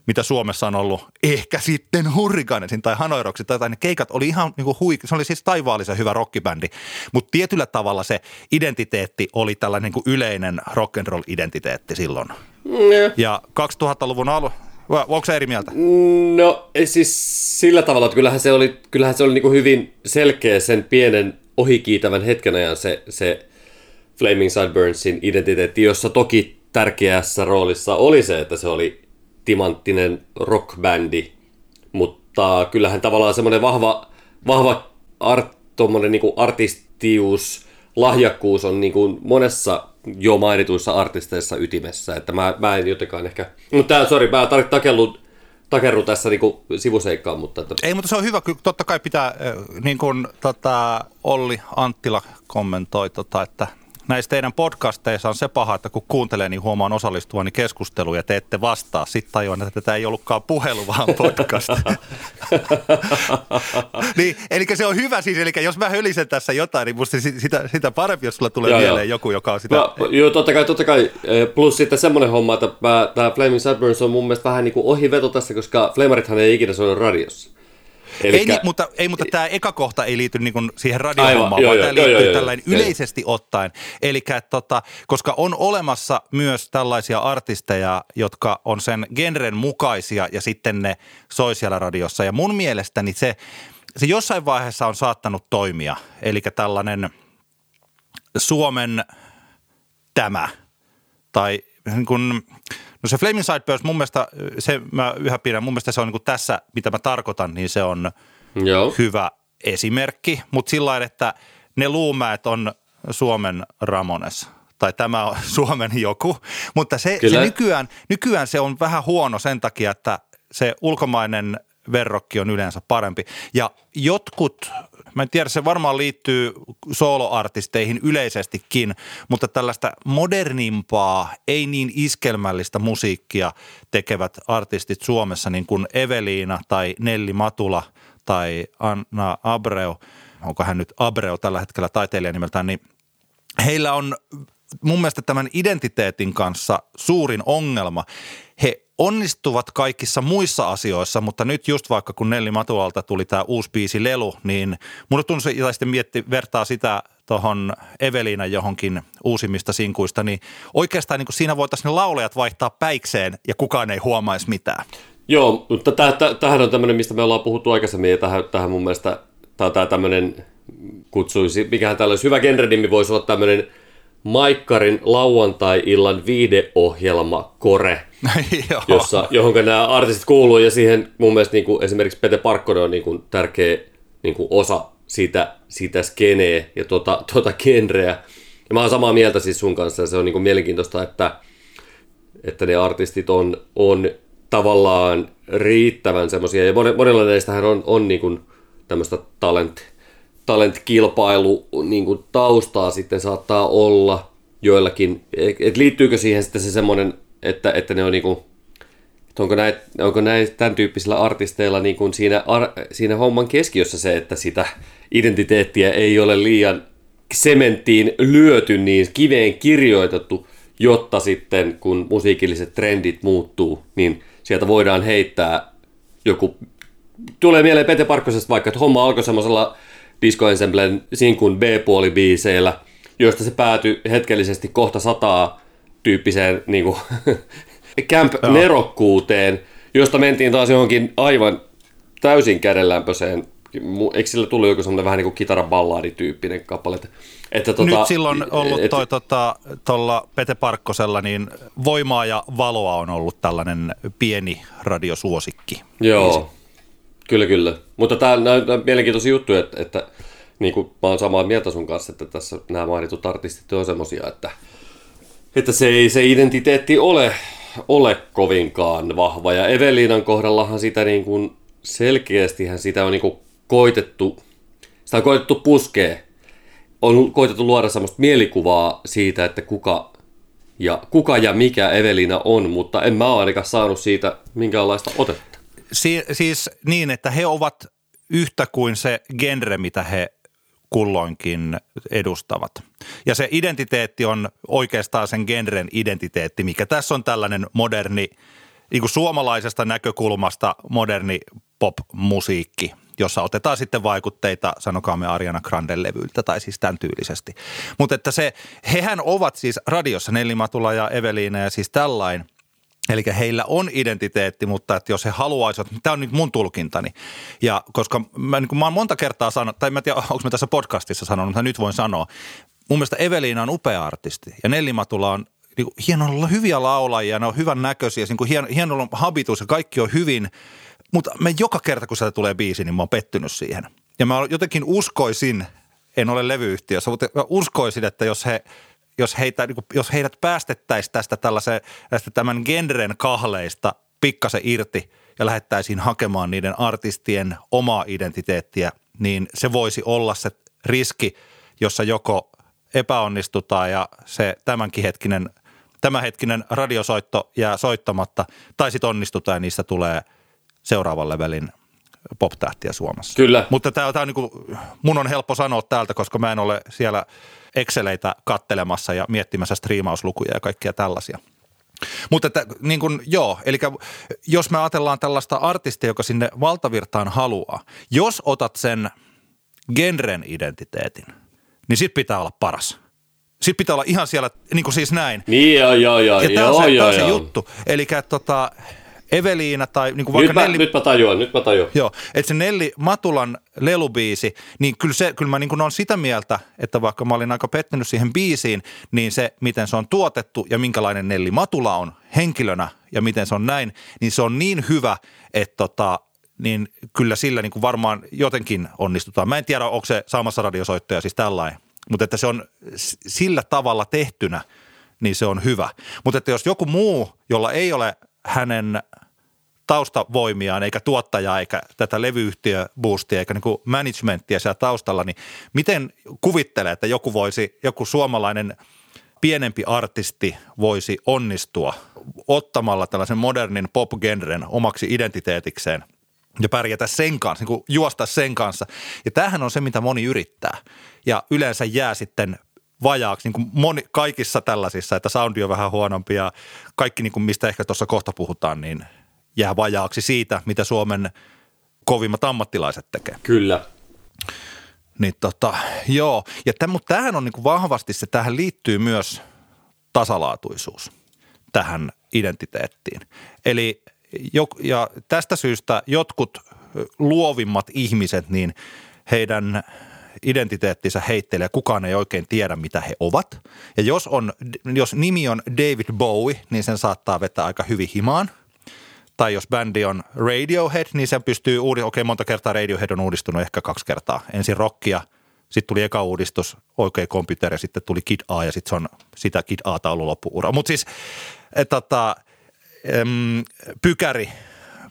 mitä Suomessa on ollut. Ehkä sitten Hurricanesin tai Hanoiroksin tai jotain. Ne keikat oli ihan niin kuin huik- se oli siis taivaallisen hyvä rockibändi. Mutta tietyllä tavalla se identiteetti oli tällainen niin kuin yleinen rock'n'roll-identiteetti silloin. Mm. Ja 2000-luvun alu, Onko se eri mieltä? No siis sillä tavalla, että kyllähän se oli, kyllähän se oli niin hyvin selkeä sen pienen ohikiitävän hetken ajan se, se Flaming Sideburnsin identiteetti, jossa toki tärkeässä roolissa oli se, että se oli timanttinen rockbändi, mutta kyllähän tavallaan semmoinen vahva, vahva art, niin kuin artistius, lahjakkuus on niin kuin monessa jo mainituissa artisteissa ytimessä, että mä, mä en jotenkaan ehkä... Mutta tää, sori, mä takellut takerru tässä niinku sivuseikkaan, mutta... Että... Ei, mutta se on hyvä, kyllä totta kai pitää, niin kuin tota, Olli Anttila kommentoi, tota, että näissä teidän podcasteissa on se paha, että kun kuuntelee, niin huomaan osallistuvani keskusteluun ja te ette vastaa. Sitten tajuan, että tämä ei ollutkaan puhelu, vaan podcast. niin, eli se on hyvä siis, eli jos mä hölisen tässä jotain, niin musta sitä, sitä parempi, jos sulla tulee joo, mieleen joo. joku, joka on sitä... No, joo, totta kai, totta kai. Plus sitten semmoinen homma, että tämä Flaming Sideburns on mun mielestä vähän niin kuin ohiveto tässä, koska Flamarithan ei ikinä soinut radiossa. Elikkä... Ei, niin, mutta, ei, mutta tämä eka kohta ei liity niin kuin siihen radiohommaan, vaan tämä liittyy joo, tällainen joo, yleisesti joo. ottaen. Eli tota, koska on olemassa myös tällaisia artisteja, jotka on sen genren mukaisia ja sitten ne soi siellä radiossa. Ja mun mielestäni se, se jossain vaiheessa on saattanut toimia. Eli tällainen Suomen tämä tai niin kuin, No se Flaming Sideburns mun mielestä, se mä yhä pidän, mun mielestä se on niin kuin tässä, mitä mä tarkoitan, niin se on Joo. hyvä esimerkki. Mutta sillä lailla, että ne luumäet on Suomen Ramones tai tämä on Suomen joku, mutta se, se nykyään, nykyään se on vähän huono sen takia, että se ulkomainen verrokki on yleensä parempi. Ja jotkut Mä en tiedä, se varmaan liittyy soloartisteihin yleisestikin, mutta tällaista modernimpaa, ei niin iskelmällistä musiikkia tekevät artistit Suomessa, niin kuin Eveliina tai Nelli Matula tai Anna Abreu, onko hän nyt Abreu tällä hetkellä taiteilija nimeltään, niin heillä on mun mielestä tämän identiteetin kanssa suurin ongelma. He onnistuvat kaikissa muissa asioissa, mutta nyt just vaikka kun Nelli Matualta tuli tämä uusi biisi Lelu, niin mulle tuntuu, ja sitten mietti, vertaa sitä tuohon Eveliina johonkin uusimmista sinkuista, niin oikeastaan niin siinä voitaisiin ne laulajat vaihtaa päikseen ja kukaan ei huomaisi mitään. Joo, mutta tämähän on tämmöinen, mistä me ollaan puhuttu aikaisemmin, ja tähän, tähän mun mielestä tämä tämä tämmöinen, kutsuisi, mikähän olisi hyvä genrenimi, voisi olla tämmöinen Maikkarin lauantai-illan viideohjelma Kore, jossa, johon nämä artistit kuuluu. Ja siihen mun mielestä niin kuin esimerkiksi Pete Parkkonen on niin kuin tärkeä niin kuin osa sitä, sitä skeneä ja tuota, tuota genreä. Ja mä oon samaa mieltä siis sun kanssa. Ja se on niin kuin mielenkiintoista, että, että ne artistit on, on tavallaan riittävän semmoisia ja monella näistähän on, on niin kuin tämmöistä talent, talentkilpailu niin kuin taustaa sitten saattaa olla joillakin, et liittyykö siihen sitten se semmoinen, että, että ne on niin kuin, että onko näitä, onko näitä tämän tyyppisillä artisteilla niin kuin siinä, ar, siinä homman keskiössä se, että sitä identiteettiä ei ole liian sementtiin lyöty, niin kiveen kirjoitettu, jotta sitten kun musiikilliset trendit muuttuu, niin sieltä voidaan heittää joku, tulee mieleen Pete Parkkosesta vaikka, että homma alkoi semmoisella Disco Ensemblen sinkun B-puolibiiseillä, joista se päätyi hetkellisesti kohta sataa tyyppiseen niin kuin, camp-nerokkuuteen, josta mentiin taas johonkin aivan täysin kädenlämpöiseen Eikö sillä tullut joku semmoinen vähän niin kuin kitaraballaadityyppinen kappale? Että, tota, Nyt silloin ollut et, toi tota, tuolla Pete Parkkosella, niin voimaa ja valoa on ollut tällainen pieni radiosuosikki. Joo, Kyllä, kyllä. Mutta tämä on mielenkiintoisia juttu, että, että niin kuin mä oon samaa mieltä sun kanssa, että tässä nämä mainitut artistit on semmosia, että, että se, ei, se identiteetti ole, ole kovinkaan vahva. Ja Eveliinan kohdallahan sitä niin kuin selkeästihän sitä on niinku koitettu, sitä on koitettu puskea. On koitettu luoda semmoista mielikuvaa siitä, että kuka ja, kuka ja mikä Evelina on, mutta en mä ole ainakaan saanut siitä minkäänlaista otetta. Si- siis niin, että he ovat yhtä kuin se genre, mitä he kulloinkin edustavat. Ja se identiteetti on oikeastaan sen genren identiteetti, mikä tässä on tällainen moderni, niin kuin suomalaisesta näkökulmasta moderni pop-musiikki, jossa otetaan sitten vaikutteita, sanokaamme Ariana Granden levyiltä tai siis tämän tyylisesti. Mutta että se, hehän ovat siis radiossa, Nelli Matula ja Eveliina ja siis tällainen – Eli heillä on identiteetti, mutta että jos he haluaisivat, tämä on nyt mun tulkintani. Ja koska mä, niin mä oon monta kertaa sanonut, tai mä en tiedä, onko mä tässä podcastissa sanonut, mutta nyt voin sanoa. Mun mielestä Eveliina on upea artisti ja Nelli Matula on niin hieno olla hyviä laulajia, ne on hyvän näköisiä, niin hieno, hieno habitus ja kaikki on hyvin. Mutta mä joka kerta, kun sieltä tulee biisi, niin mä oon pettynyt siihen. Ja mä jotenkin uskoisin, en ole levyyhtiössä, mutta mä uskoisin, että jos he jos, heitä, niin jos heidät päästettäisiin tästä, tästä tämän genren kahleista pikkasen irti ja lähettäisiin hakemaan niiden artistien omaa identiteettiä, niin se voisi olla se riski, jossa joko epäonnistutaan ja se tämänkin hetkinen, tämänhetkinen radiosoitto jää soittamatta, tai sitten onnistutaan ja niistä tulee seuraavan levelin pop-tähtiä Suomessa. Kyllä. Mutta tämä on niin kuin, mun on helppo sanoa täältä, koska mä en ole siellä Exceleitä kattelemassa ja miettimässä striimauslukuja ja kaikkia tällaisia. Mutta että, niin kuin, joo, eli jos me ajatellaan tällaista artistia, joka sinne valtavirtaan haluaa, jos otat sen genren identiteetin, niin sit pitää olla paras. Sitten pitää olla ihan siellä, niin kuin siis näin. Niin joo, joo, joo. Ja tämä on se, joo, se joo. juttu. Eli tota, Eveliina tai niin kuin vaikka Nyt mä, Nelli... nyt mä tajuan, nyt mä tajuan. Joo, että se Nelli Matulan lelubiisi, niin kyllä, se, kyllä mä niin kuin on sitä mieltä, että vaikka mä olin aika pettynyt siihen biisiin, niin se, miten se on tuotettu ja minkälainen Nelli Matula on henkilönä ja miten se on näin, niin se on niin hyvä, että tota, niin kyllä sillä niin kuin varmaan jotenkin onnistutaan. Mä en tiedä, onko se saamassa radiosoittoja siis tällainen, mutta että se on sillä tavalla tehtynä, niin se on hyvä. Mutta että jos joku muu, jolla ei ole hänen taustavoimiaan, eikä tuottajaa, eikä tätä levyyhtiöboostia, eikä niin managementtia siellä taustalla, niin miten kuvittelee, että joku voisi, joku suomalainen pienempi artisti voisi onnistua ottamalla tällaisen modernin pop-genren omaksi identiteetikseen ja pärjätä sen kanssa, niin kuin juosta sen kanssa. Ja tämähän on se, mitä moni yrittää. Ja yleensä jää sitten vajaaksi niin kuin moni, kaikissa tällaisissa, että soundi on vähän huonompi ja kaikki, niin kuin mistä ehkä tuossa kohta puhutaan, niin jää vajaaksi siitä, mitä Suomen kovimmat ammattilaiset tekee. Kyllä. Niin tota, joo. Ja tämän, mutta tämähän on niin vahvasti se, tähän liittyy myös tasalaatuisuus tähän identiteettiin. Eli jo, ja tästä syystä jotkut luovimmat ihmiset, niin heidän identiteettinsä heittelee, kukaan ei oikein tiedä, mitä he ovat. Ja jos, on, jos nimi on David Bowie, niin sen saattaa vetää aika hyvin himaan. Tai jos bändi on Radiohead, niin sen pystyy uudistamaan. Okei, monta kertaa Radiohead on uudistunut, ehkä kaksi kertaa. Ensin rockia, sitten tuli eka uudistus, oikein computer ja sitten tuli Kid A ja sitten se on sitä Kid A ollut loppuura. Mutta siis et, tota, em, Pykäri,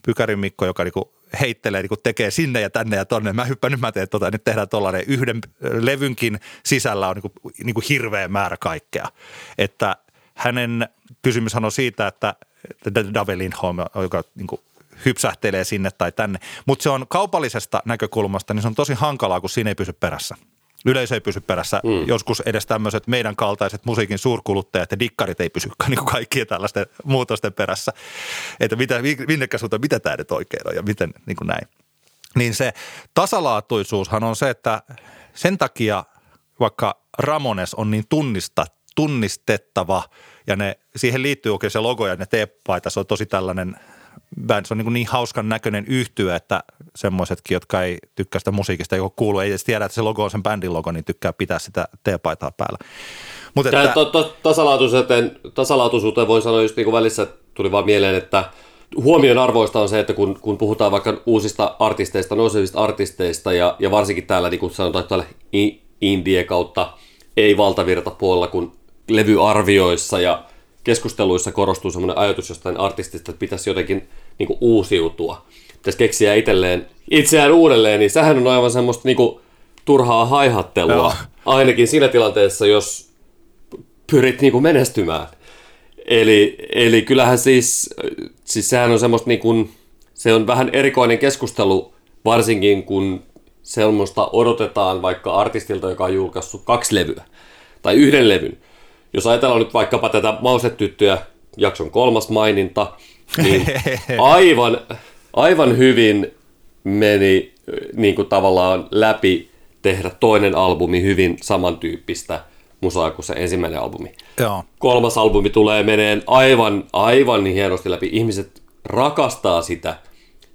Pykäri Mikko, joka niinku heittelee, niin tekee sinne ja tänne ja tonne. Mä hyppään, nyt mä teen tota, nyt tehdään tuollainen yhden levynkin sisällä on niin kuin, niin kuin hirveä määrä kaikkea. Että hänen kysymyshän on siitä, että Davelin Home, joka niin kuin hypsähtelee sinne tai tänne. Mutta se on kaupallisesta näkökulmasta, niin se on tosi hankalaa, kun siinä ei pysy perässä. Yleisö ei pysy perässä. Mm. Joskus edes tämmöiset meidän kaltaiset musiikin suurkuluttajat ja dikkarit ei pysy niin kuin kaikkien tällaisten muutosten perässä. Että mitä, minnekä suuntaan, mitä tämä nyt oikein on ja miten niin kuin näin. Niin se tasalaatuisuushan on se, että sen takia vaikka Ramones on niin tunnista, tunnistettava ja ne, siihen liittyy oikein se logo ja ne teepaita, se on tosi tällainen – se on niin, niin hauskan näköinen yhtyö, että semmoisetkin, jotka ei tykkää sitä musiikista, joka kuuluu, ei edes tiedä, että se logo on sen bändin logo, niin tykkää pitää sitä teepaitaa päällä. Mutta että... to, to, tasalaatuisuuteen, tasalaatuisuuteen voin sanoa just niin kuin välissä tuli vaan mieleen, että huomion arvoista on se, että kun, kun puhutaan vaikka uusista artisteista, nousevista artisteista ja, ja varsinkin täällä niin kuin sanotaan täällä indie kautta ei valtavirta puolella kuin levyarvioissa ja keskusteluissa korostuu semmoinen ajatus jostain artistista, että pitäisi jotenkin niin kuin uusiutua. Pitäisi keksiä itselleen, itseään uudelleen, niin sehän on aivan semmoista niin kuin turhaa haihattelua. Joo. Ainakin siinä tilanteessa, jos pyrit niin kuin menestymään. Eli, eli kyllähän siis, siis sehän on semmoista niin kuin, se on vähän erikoinen keskustelu, varsinkin kun semmoista odotetaan vaikka artistilta, joka on julkaissut kaksi levyä tai yhden levyn. Jos ajatellaan nyt vaikkapa tätä Mausetyttöjä jakson kolmas maininta, niin aivan, aivan hyvin meni niin kuin tavallaan läpi tehdä toinen albumi hyvin samantyyppistä musaa kuin se ensimmäinen albumi. Joo. Kolmas albumi tulee meneen aivan, aivan hienosti läpi. Ihmiset rakastaa sitä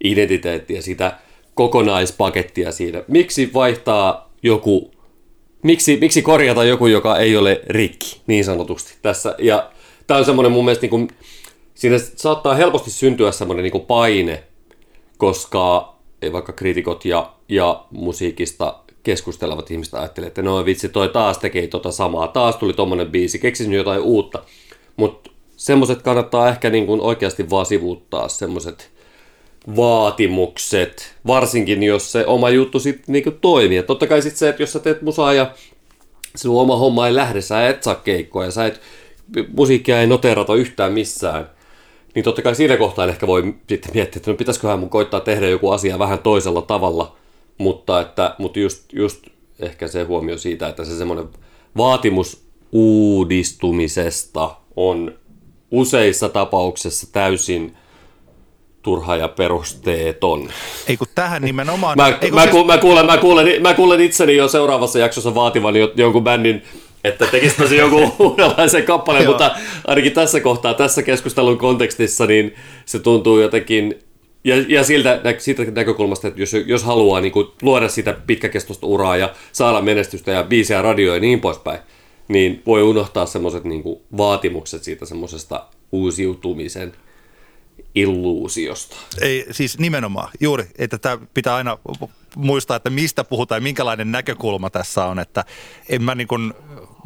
identiteettiä, sitä kokonaispakettia siinä. Miksi vaihtaa joku, miksi, miksi korjata joku, joka ei ole rikki, niin sanotusti tässä. Ja tämä on semmoinen mun mielestä, niin kuin, siinä saattaa helposti syntyä semmoinen niin paine, koska vaikka kriitikot ja, ja musiikista keskustelevat ihmiset ajattelee, että no vitsi, toi taas tekee tota samaa, taas tuli tommonen biisi, keksisin jotain uutta. Mutta semmoset kannattaa ehkä niin kuin oikeasti vaan sivuuttaa, semmoset vaatimukset, varsinkin jos se oma juttu sitten niin toimii. Ja totta kai sitten se, että jos sä teet musaa ja sun oma homma ei lähde, sä et saa keikkoja, sä et, musiikkia ei noterata yhtään missään, niin totta kai siinä kohtaa ehkä voi sitten miettiä, että no pitäisiköhän mun koittaa tehdä joku asia vähän toisella tavalla, mutta, että, mutta just, just ehkä se huomio siitä, että se semmoinen vaatimus uudistumisesta on useissa tapauksissa täysin turha ja perusteeton. Ei kun tähän nimenomaan... Mä, ei, kun mä, siis- ku, mä, kuulen, mä, kuulen, mä kuulen itseni jo seuraavassa jaksossa vaativan jo, jonkun bändin, että tekispä se jonkun uudenlaisen kappaleen, mutta ainakin tässä kohtaa, tässä keskustelun kontekstissa, niin se tuntuu jotenkin, ja, ja siltä, siitä näkökulmasta, että jos, jos haluaa niin kuin, luoda sitä pitkäkestoista uraa ja saada menestystä ja biisejä radioja ja niin poispäin, niin voi unohtaa semmoiset niin vaatimukset siitä semmoisesta uusiutumisen illuusiosta. Ei, siis nimenomaan, juuri, että tämä pitää aina muistaa, että mistä puhutaan ja minkälainen näkökulma tässä on, että en mä niin kuin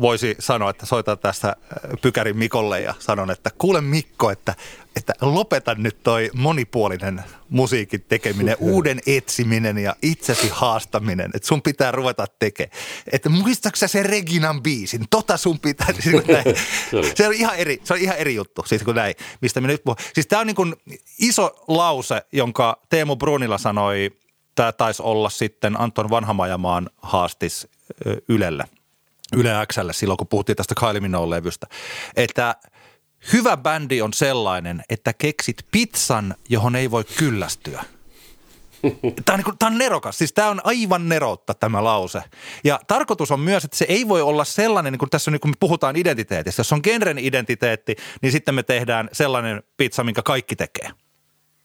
voisi sanoa, että soitan tässä äh, Pykärin Mikolle ja sanon, että kuule Mikko, että, että lopeta nyt toi monipuolinen musiikin tekeminen, uuden etsiminen ja itsesi haastaminen, että sun pitää ruveta tekemään. Että muistatko sä sen Reginan biisin? Tota sun pitää, siis kun näin. Se on ihan eri, se on ihan eri juttu, siis kuin näin, mistä me nyt puhuu. Siis tämä on niin kuin iso lause, jonka Teemu Brunila sanoi, tämä taisi olla sitten Anton Vanhamajamaan haastis ö, Ylelle, Yle Xlle silloin, kun puhuttiin tästä Kylie Minogue-levystä, että hyvä bändi on sellainen, että keksit pizzan, johon ei voi kyllästyä. Tämä on, niin kuin, tämä on nerokas, siis tämä on aivan neroutta tämä lause. Ja tarkoitus on myös, että se ei voi olla sellainen, niin kuin tässä niin kun me puhutaan identiteetistä. Jos on genren identiteetti, niin sitten me tehdään sellainen pizza, minkä kaikki tekee.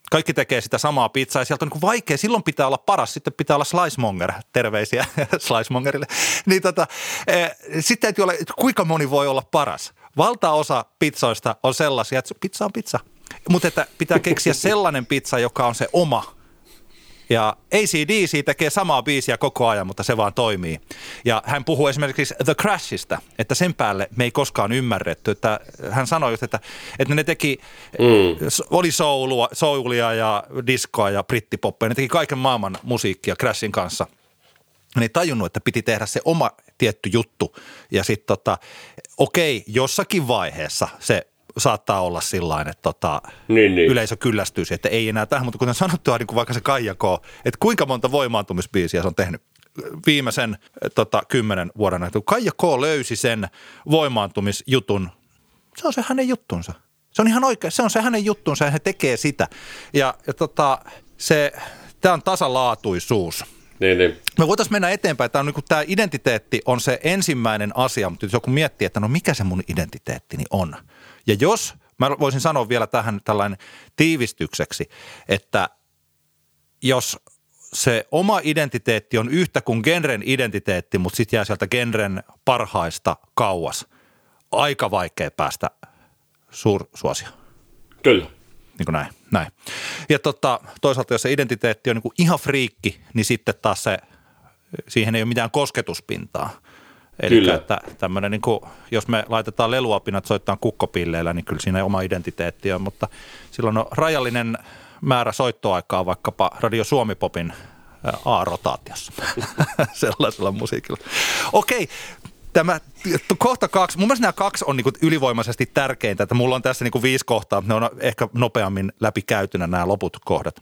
Kaikki tekee sitä samaa pizzaa ja sieltä on niin vaikea. Silloin pitää olla paras, sitten pitää olla slicemonger. Terveisiä slicemongerille. Niin tota, eh, sitten että kuinka moni voi olla paras. Valtaosa pizzoista on sellaisia, että pizza on pizza. Mutta että pitää keksiä sellainen pizza, joka on se oma ja ACDC tekee samaa biisiä koko ajan, mutta se vaan toimii. Ja hän puhuu esimerkiksi The Crashista, että sen päälle me ei koskaan ymmärretty. Että hän sanoi just, että, että ne teki, mm. oli soulua, soulia ja diskoa ja brittipoppia, ne teki kaiken maailman musiikkia Crashin kanssa. Ne ei tajunnut, että piti tehdä se oma tietty juttu. Ja sitten tota, okei, jossakin vaiheessa se saattaa olla sillä että tota, Niin, niin. yleisö kyllästyy siihen, että ei enää tähän, mutta kuten sanottua, niin kuin vaikka se Kaija K, että kuinka monta voimaantumisbiisiä se on tehnyt viimeisen tota, kymmenen vuoden aikana. Kaija K löysi sen voimaantumisjutun, se on se hänen juttunsa. Se on ihan oikein, se on se hänen juttunsa ja hän tekee sitä. Ja, ja tota, se, tämä on tasalaatuisuus. Niin, niin. Me voitaisiin mennä eteenpäin. Tämä, on, niin tämä identiteetti on se ensimmäinen asia, mutta jos joku miettii, että no mikä se mun identiteettini on. Ja jos, mä voisin sanoa vielä tähän tällainen tiivistykseksi, että jos se oma identiteetti on yhtä kuin genren identiteetti, mutta sitten jää sieltä genren parhaista kauas, aika vaikea päästä suursuosioon. Kyllä. Niin kuin näin, näin. Ja tota, toisaalta, jos se identiteetti on niin kuin ihan friikki, niin sitten taas se, siihen ei ole mitään kosketuspintaa. Eli Kyllä. että tämmöinen, niin kuin, jos me laitetaan leluapinat soittaa kukkopilleillä, niin kyllä siinä oma identiteetti on, mutta silloin on rajallinen määrä soittoaikaa vaikkapa Radio Suomi-popin A-rotaatiossa sellaisella musiikilla. Okei, tämä kohta kaksi, mun mielestä nämä kaksi on niinku ylivoimaisesti tärkeintä, että mulla on tässä niinku viisi kohtaa, ne on ehkä nopeammin läpikäytynä nämä loput kohdat.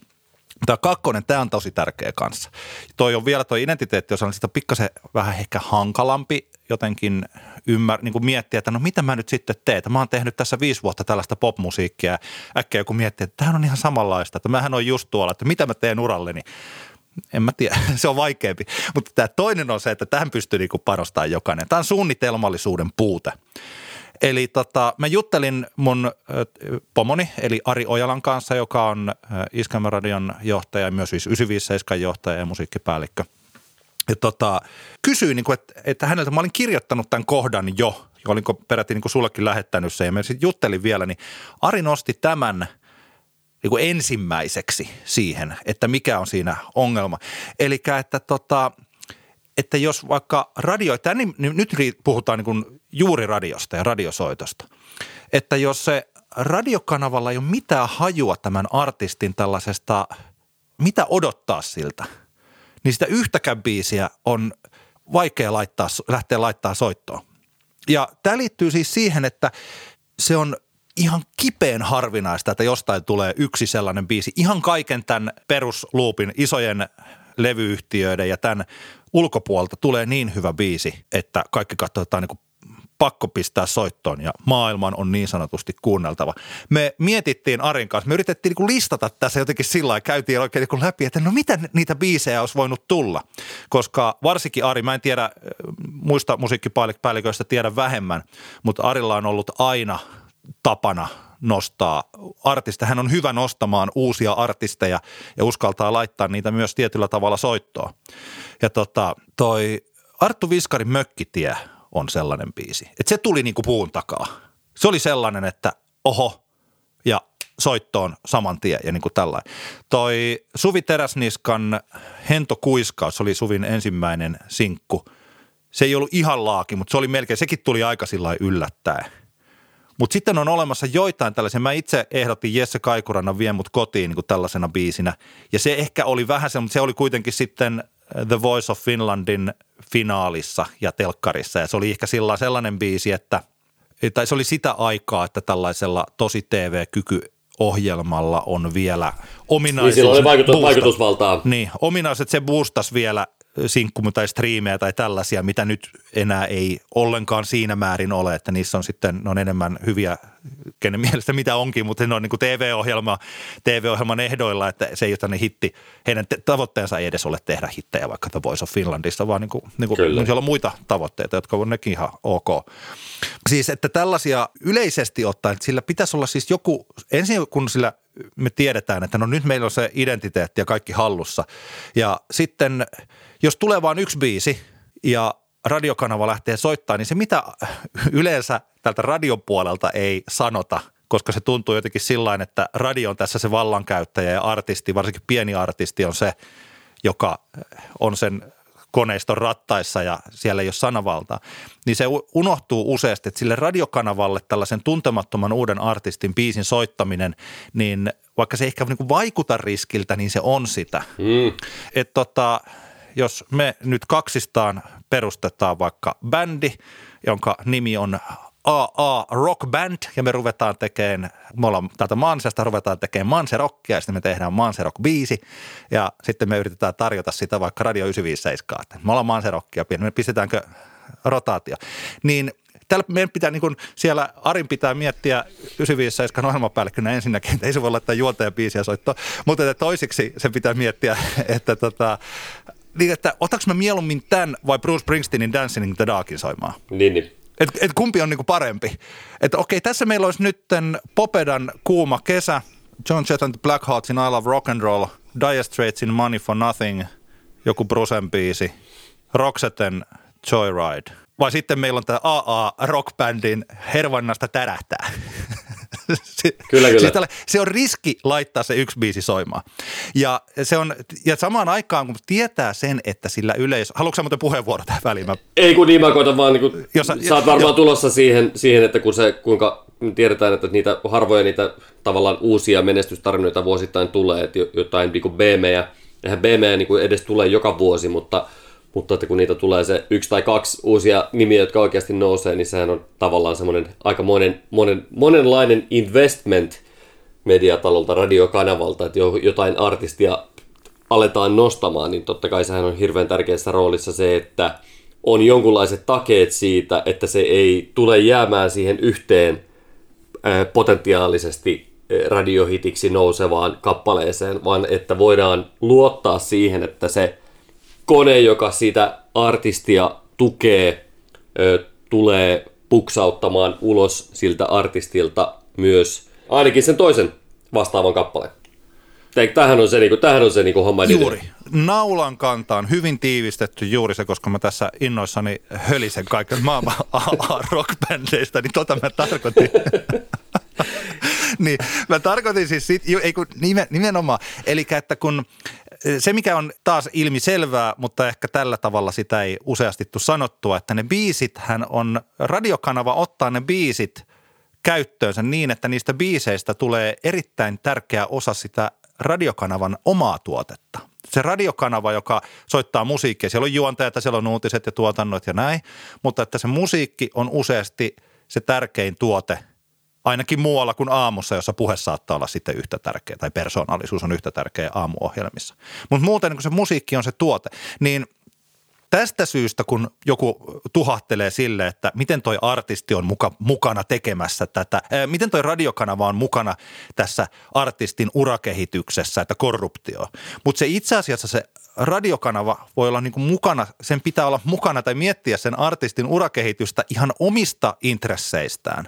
Tämä kakkonen, tämä on tosi tärkeä kanssa. Toi on vielä toi identiteetti, jos on sitä pikkasen vähän ehkä hankalampi jotenkin ymmär, niin kuin miettiä, että no mitä mä nyt sitten teen. Mä oon tehnyt tässä viisi vuotta tällaista popmusiikkia äkkiä joku miettii, että tämähän on ihan samanlaista, että mähän on just tuolla, että mitä mä teen uralleni. En mä tiedä, se on vaikeampi. Mutta tämä toinen on se, että tähän pystyy niinku panostamaan jokainen. Tämä on suunnitelmallisuuden puute. Eli tota, mä juttelin mun pomoni, eli Ari Ojalan kanssa, joka on Iskelmäradion johtaja ja myös 957 johtaja ja musiikkipäällikkö. Ja tota, kysyin, niin kuin, että, että häneltä mä olin kirjoittanut tämän kohdan jo, ja olinko peräti niin sullekin lähettänyt sen, ja mä sitten juttelin vielä, niin Ari nosti tämän niin kuin ensimmäiseksi siihen, että mikä on siinä ongelma. Eli että tota, että jos vaikka radio, että niin, nyt puhutaan niin kuin juuri radiosta ja radiosoitosta, että jos se radiokanavalla ei ole mitään hajua tämän artistin tällaisesta, mitä odottaa siltä, niin sitä yhtäkään biisiä on vaikea laittaa, lähteä laittaa soittoon. Ja tämä liittyy siis siihen, että se on ihan kipeen harvinaista, että jostain tulee yksi sellainen biisi. Ihan kaiken tämän perusluupin isojen levyyhtiöiden ja tämän ulkopuolelta tulee niin hyvä biisi, että kaikki katsotaan niin kuin pakko pistää soittoon ja maailman on niin sanotusti kuunneltava. Me mietittiin Arin kanssa, me yritettiin niin listata tässä jotenkin sillä lailla, käytiin oikein niin läpi, että no mitä niitä biisejä olisi voinut tulla, koska varsinkin Ari, mä en tiedä, muista musiikkipäälliköistä tiedä vähemmän, mutta Arilla on ollut aina tapana nostaa artisteja. Hän on hyvä nostamaan uusia artisteja ja uskaltaa laittaa niitä myös tietyllä tavalla soittoon. Ja tota, toi Arttu Viskarin Mökkitie on sellainen biisi. Että se tuli niinku puun takaa. Se oli sellainen, että oho, ja soittoon saman tien ja niin kuin tällainen. Toi Suvi Teräsniskan Hento Kuiskaus oli Suvin ensimmäinen sinkku. Se ei ollut ihan laaki, mutta se oli melkein, sekin tuli aika sillä yllättäen. Mutta sitten on olemassa joitain tällaisia. Mä itse ehdotin Jesse Kaikurannan Vie mut kotiin niin kuin tällaisena biisinä. Ja se ehkä oli vähän se, mutta se oli kuitenkin sitten The Voice of Finlandin finaalissa ja telkkarissa. Ja se oli ehkä sillä sellainen biisi, että tai se oli sitä aikaa, että tällaisella tosi TV-kyky ohjelmalla on vielä ominaiset. Niin sillä oli vaikutus, vaikutusvaltaa. Niin, ominaiset se boostas vielä sinkku- tai striimejä tai tällaisia, mitä nyt enää ei ollenkaan siinä määrin ole, että niissä on sitten, ne on enemmän hyviä, kenen mielestä mitä onkin, mutta ne on niin kuin TV-ohjelma, TV-ohjelman ehdoilla, että se ei ole tänne hitti, heidän tavoitteensa ei edes ole tehdä hittejä vaikka The Voice of Finlandissa, vaan niin kuin, niin kuin, siellä on muita tavoitteita, jotka on nekin ihan ok. Siis, että tällaisia yleisesti ottaen, että sillä pitäisi olla siis joku, ensin kun sillä me tiedetään, että no nyt meillä on se identiteetti ja kaikki hallussa. Ja sitten jos tulee vain yksi biisi ja radiokanava lähtee soittamaan, niin se mitä yleensä tältä radion puolelta ei sanota, koska se tuntuu jotenkin sillä että radio on tässä se vallankäyttäjä ja artisti, varsinkin pieni artisti on se, joka on sen koneiston rattaissa ja siellä ei ole sanavaltaa, niin se unohtuu useasti, että sille radiokanavalle tällaisen tuntemattoman uuden artistin biisin soittaminen, niin vaikka se ei ehkä niin vaikuta riskiltä, niin se on sitä. Mm. Että tota, jos me nyt kaksistaan perustetaan vaikka bändi, jonka nimi on AA Rock Band ja me ruvetaan tekemään, me ollaan täältä Mansesta, ruvetaan tekemään Manserockia ja sitten me tehdään Manserock biisi ja sitten me yritetään tarjota sitä vaikka Radio 957. Me ollaan Manserockia, me pistetäänkö rotaatio. Niin täällä meidän pitää niin kuin siellä Arin pitää miettiä 957 ohjelmapäällikkönä ensinnäkin, että ei se voi laittaa juontaja biisiä soittoa, mutta että toisiksi se pitää miettiä, että tota, niin että otaks mä mieluummin tämän vai Bruce Springsteenin Dancing in the Darkin soimaan? Niin, niin. Et, et kumpi on niinku parempi? Että okei, tässä meillä olisi nyt Popedan kuuma kesä, John Jett and the Black Heartsin I Love Rock and Roll, Dire Straitsin Money for Nothing, joku Brucen biisi, Roxetten Joyride. Vai sitten meillä on tämä AA Rockbandin Hervannasta tärähtää. se, Kyllä, kyllä. Siis tälle, se on riski laittaa se yksi biisi soimaan. Ja, se on, ja samaan aikaan, kun tietää sen, että sillä yleisö... Haluatko sä muuten puheenvuoro tähän väliin? Mä, Ei kun niin, mä koitan vaan, niin kuin, Jos sä, oot varmaan jo- tulossa siihen, siihen, että kun se, kuinka tiedetään, että niitä harvoja niitä tavallaan uusia menestystarinoita vuosittain tulee, että jo- jotain niin BMejä, eihän BMejä niin edes tulee joka vuosi, mutta, mutta että kun niitä tulee se yksi tai kaksi uusia nimiä, jotka oikeasti nousee, niin sehän on tavallaan semmoinen aika monen, monen, monenlainen investment mediatalolta, radiokanavalta, että jo- jotain artistia aletaan nostamaan, niin totta kai sehän on hirveän tärkeässä roolissa se, että on jonkunlaiset takeet siitä, että se ei tule jäämään siihen yhteen potentiaalisesti radiohitiksi nousevaan kappaleeseen, vaan että voidaan luottaa siihen, että se kone, joka sitä artistia tukee, tulee puksauttamaan ulos siltä artistilta myös ainakin sen toisen vastaavan kappaleen. Tämähän on se, niinku, tämähän on se niinku homma. Juuri. Naulan kantaan hyvin tiivistetty juuri se, koska mä tässä innoissani hölisen kaiken maailman rockbändeistä, niin tota mä tarkoitin. niin, mä tarkoitin siis, sit, ei kun nimen, nimenomaan, eli että kun se, mikä on taas ilmi selvää, mutta ehkä tällä tavalla sitä ei useasti tule sanottua, että ne biisit hän on, radiokanava ottaa ne biisit käyttöönsä niin, että niistä biiseistä tulee erittäin tärkeä osa sitä radiokanavan omaa tuotetta. Se radiokanava, joka soittaa musiikkia, siellä on juontajat, siellä on uutiset ja tuotannot ja näin, mutta että se musiikki on useasti se tärkein tuote ainakin muualla kuin aamussa, jossa puhe saattaa olla sitten yhtä tärkeä tai persoonallisuus on yhtä tärkeä aamuohjelmissa. Mutta muuten kun se musiikki on se tuote, niin tästä syystä, kun joku tuhahtelee sille, että miten toi artisti on muka, mukana tekemässä tätä, ää, miten toi radiokanava on mukana tässä artistin urakehityksessä, että korruptio. Mutta se itse asiassa se radiokanava voi olla niinku mukana, sen pitää olla mukana tai miettiä sen artistin urakehitystä ihan omista intresseistään.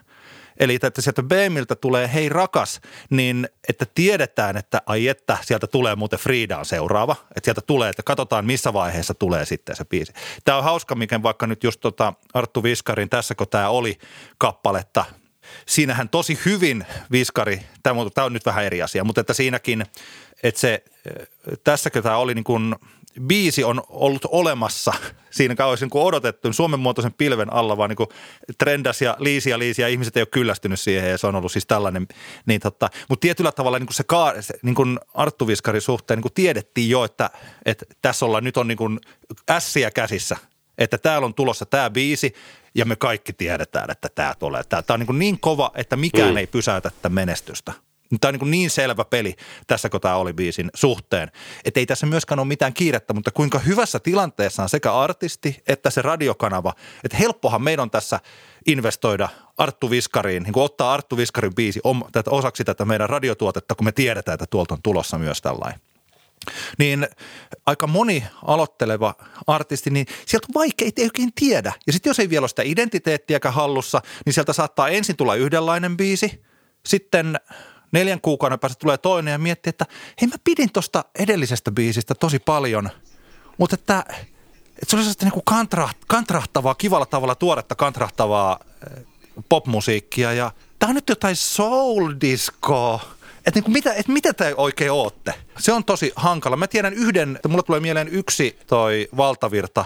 Eli että sieltä BMiltä tulee hei rakas, niin että tiedetään, että ai että sieltä tulee muuten Frida on seuraava. Että sieltä tulee, että katsotaan missä vaiheessa tulee sitten se biisi. Tämä on hauska, mikä vaikka nyt just tota Arttu Viskarin tässä kun tämä oli kappaletta, siinähän tosi hyvin Viskari, tämä on nyt vähän eri asia, mutta että siinäkin, että se, tässäkö tämä oli niin kuin, biisi on ollut olemassa siinä kauan niin odotettu Suomen muotoisen pilven alla, vaan niin trendas ja liisi ja liisi ja ihmiset ei ole kyllästynyt siihen ja se on ollut siis tällainen. Niin tota, mutta tietyllä tavalla niin kuin se, ka, se niin kuin Arttu Viskarin suhteen niin kuin tiedettiin jo, että, että tässä ollaan nyt on niin kuin ässiä käsissä, että täällä on tulossa tämä biisi ja me kaikki tiedetään, että tämä tulee. Tämä on niin, niin kova, että mikään mm. ei pysäytä tätä menestystä. Tämä on niin, niin selvä peli tässä, kun tämä oli biisin suhteen. Että ei tässä myöskään ole mitään kiirettä, mutta kuinka hyvässä tilanteessa on sekä artisti että se radiokanava. Että helppohan meidän on tässä investoida Arttu Viskariin, niin ottaa Arttu Viskarin biisi osaksi tätä meidän radiotuotetta, kun me tiedetään, että tuolta on tulossa myös tällainen niin aika moni aloitteleva artisti, niin sieltä on vaikea, ei oikein tiedä. Ja sitten jos ei vielä ole sitä identiteettiäkään hallussa, niin sieltä saattaa ensin tulla yhdenlainen biisi, sitten neljän kuukauden päästä tulee toinen ja miettii, että hei mä pidin tuosta edellisestä biisistä tosi paljon, mutta että, että se oli sellaista niin kuin kantraht, kantrahtavaa, kivalla tavalla tuoretta kantrahtavaa eh, popmusiikkia ja tämä on nyt jotain soul disco. Että niin mitä, et mitä te oikein ootte? Se on tosi hankala. Mä tiedän yhden, että mulla tulee mieleen yksi toi valtavirta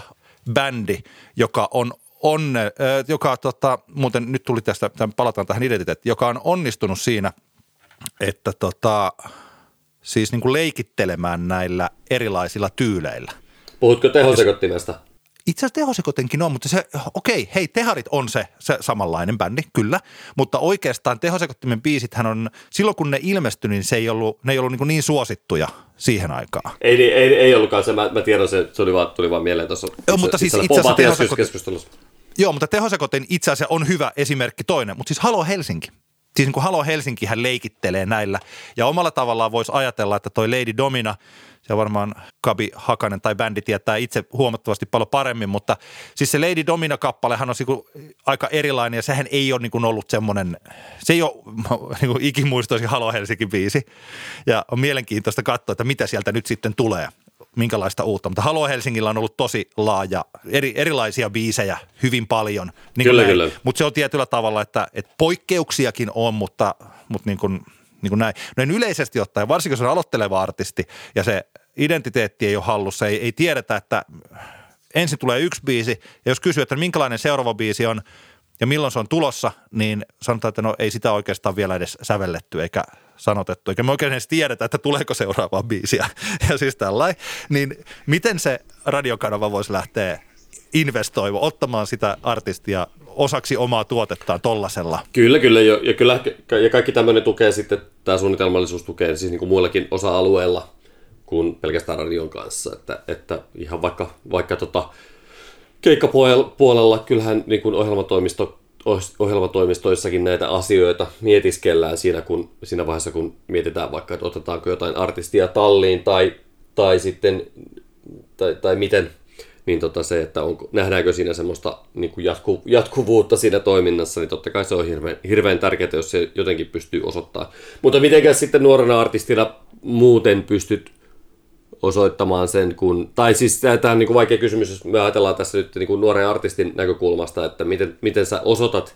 bändi, joka on onne, äh, joka tota, muuten nyt tuli tästä, palataan tähän identiteettiin, joka on onnistunut siinä, että tota, siis niin kuin leikittelemään näillä erilaisilla tyyleillä. Puhutko tehosekottimesta? Itse asiassa tehosekotenkin on, mutta se, okei, hei, Teharit on se, se samanlainen bändi, kyllä, mutta oikeastaan tehosekottimen biisithän on, silloin kun ne ilmestyi, niin se ei ollut, ne ei ollut niin, niin suosittuja siihen aikaan. Ei, ei, ei, ei ollutkaan se, mä, mä tiedän se, se oli vaan, tuli vaan mieleen tuossa Joo, mutta siis itse asiassa Pomatias tehosekot- keskustelussa. Joo, mutta tehosekotin itse asiassa on hyvä esimerkki toinen, mutta siis Halo Helsinki. Siis niin kuin Halo Helsinki hän leikittelee näillä. Ja omalla tavallaan voisi ajatella, että toi Lady Domina, se varmaan Kabi Hakanen tai bändi tietää itse huomattavasti paljon paremmin, mutta siis se Lady Domina-kappalehan on niinku aika erilainen ja sehän ei ole niinku ollut semmoinen, se ei ole niinku ikimuistoisin Halo Helsinki biisi. Ja on mielenkiintoista katsoa, että mitä sieltä nyt sitten tulee. Minkälaista uutta, mutta Halo Helsingillä on ollut tosi laaja, eri, erilaisia biisejä hyvin paljon. Niin Kyllä, näin. kyllä. Mutta se on tietyllä tavalla, että, että poikkeuksiakin on, mutta, mutta niin kuin, niin kuin näin. Noin yleisesti ottaen, varsinkin jos on aloitteleva artisti ja se identiteetti ei ole hallussa, ei, ei tiedetä, että ensin tulee yksi biisi ja jos kysyy, että minkälainen seuraava biisi on ja milloin se on tulossa, niin sanotaan, että no ei sitä oikeastaan vielä edes sävelletty eikä sanotettu, eikä me oikein edes tiedetä, että tuleeko seuraavaa biisiä ja siis tällainen. Niin miten se radiokanava voisi lähteä investoimaan, ottamaan sitä artistia osaksi omaa tuotettaan tollasella? Kyllä, kyllä. Ja, ja, kyllä, ja kaikki tämmöinen tukee sitten, tämä suunnitelmallisuus tukee siis niin kuin muillakin osa-alueilla kuin pelkästään radion kanssa. Että, että ihan vaikka, vaikka tota, keikkapuolella kyllähän niin kuin ohjelmatoimisto, ohjelmatoimistoissakin näitä asioita mietiskellään siinä, kun, siinä vaiheessa, kun mietitään vaikka, että otetaanko jotain artistia talliin tai, tai sitten, tai, tai miten, niin tota se, että onko, nähdäänkö siinä semmoista niin kuin jatku, jatkuvuutta siinä toiminnassa, niin totta kai se on hirveän, hirveän tärkeää, jos se jotenkin pystyy osoittamaan. Mutta mitenkäs sitten nuorena artistina muuten pystyt osoittamaan sen, kun, tai siis tämä on niin kuin vaikea kysymys, jos me ajatellaan tässä nyt niin kuin nuoren artistin näkökulmasta, että miten, miten sä osoitat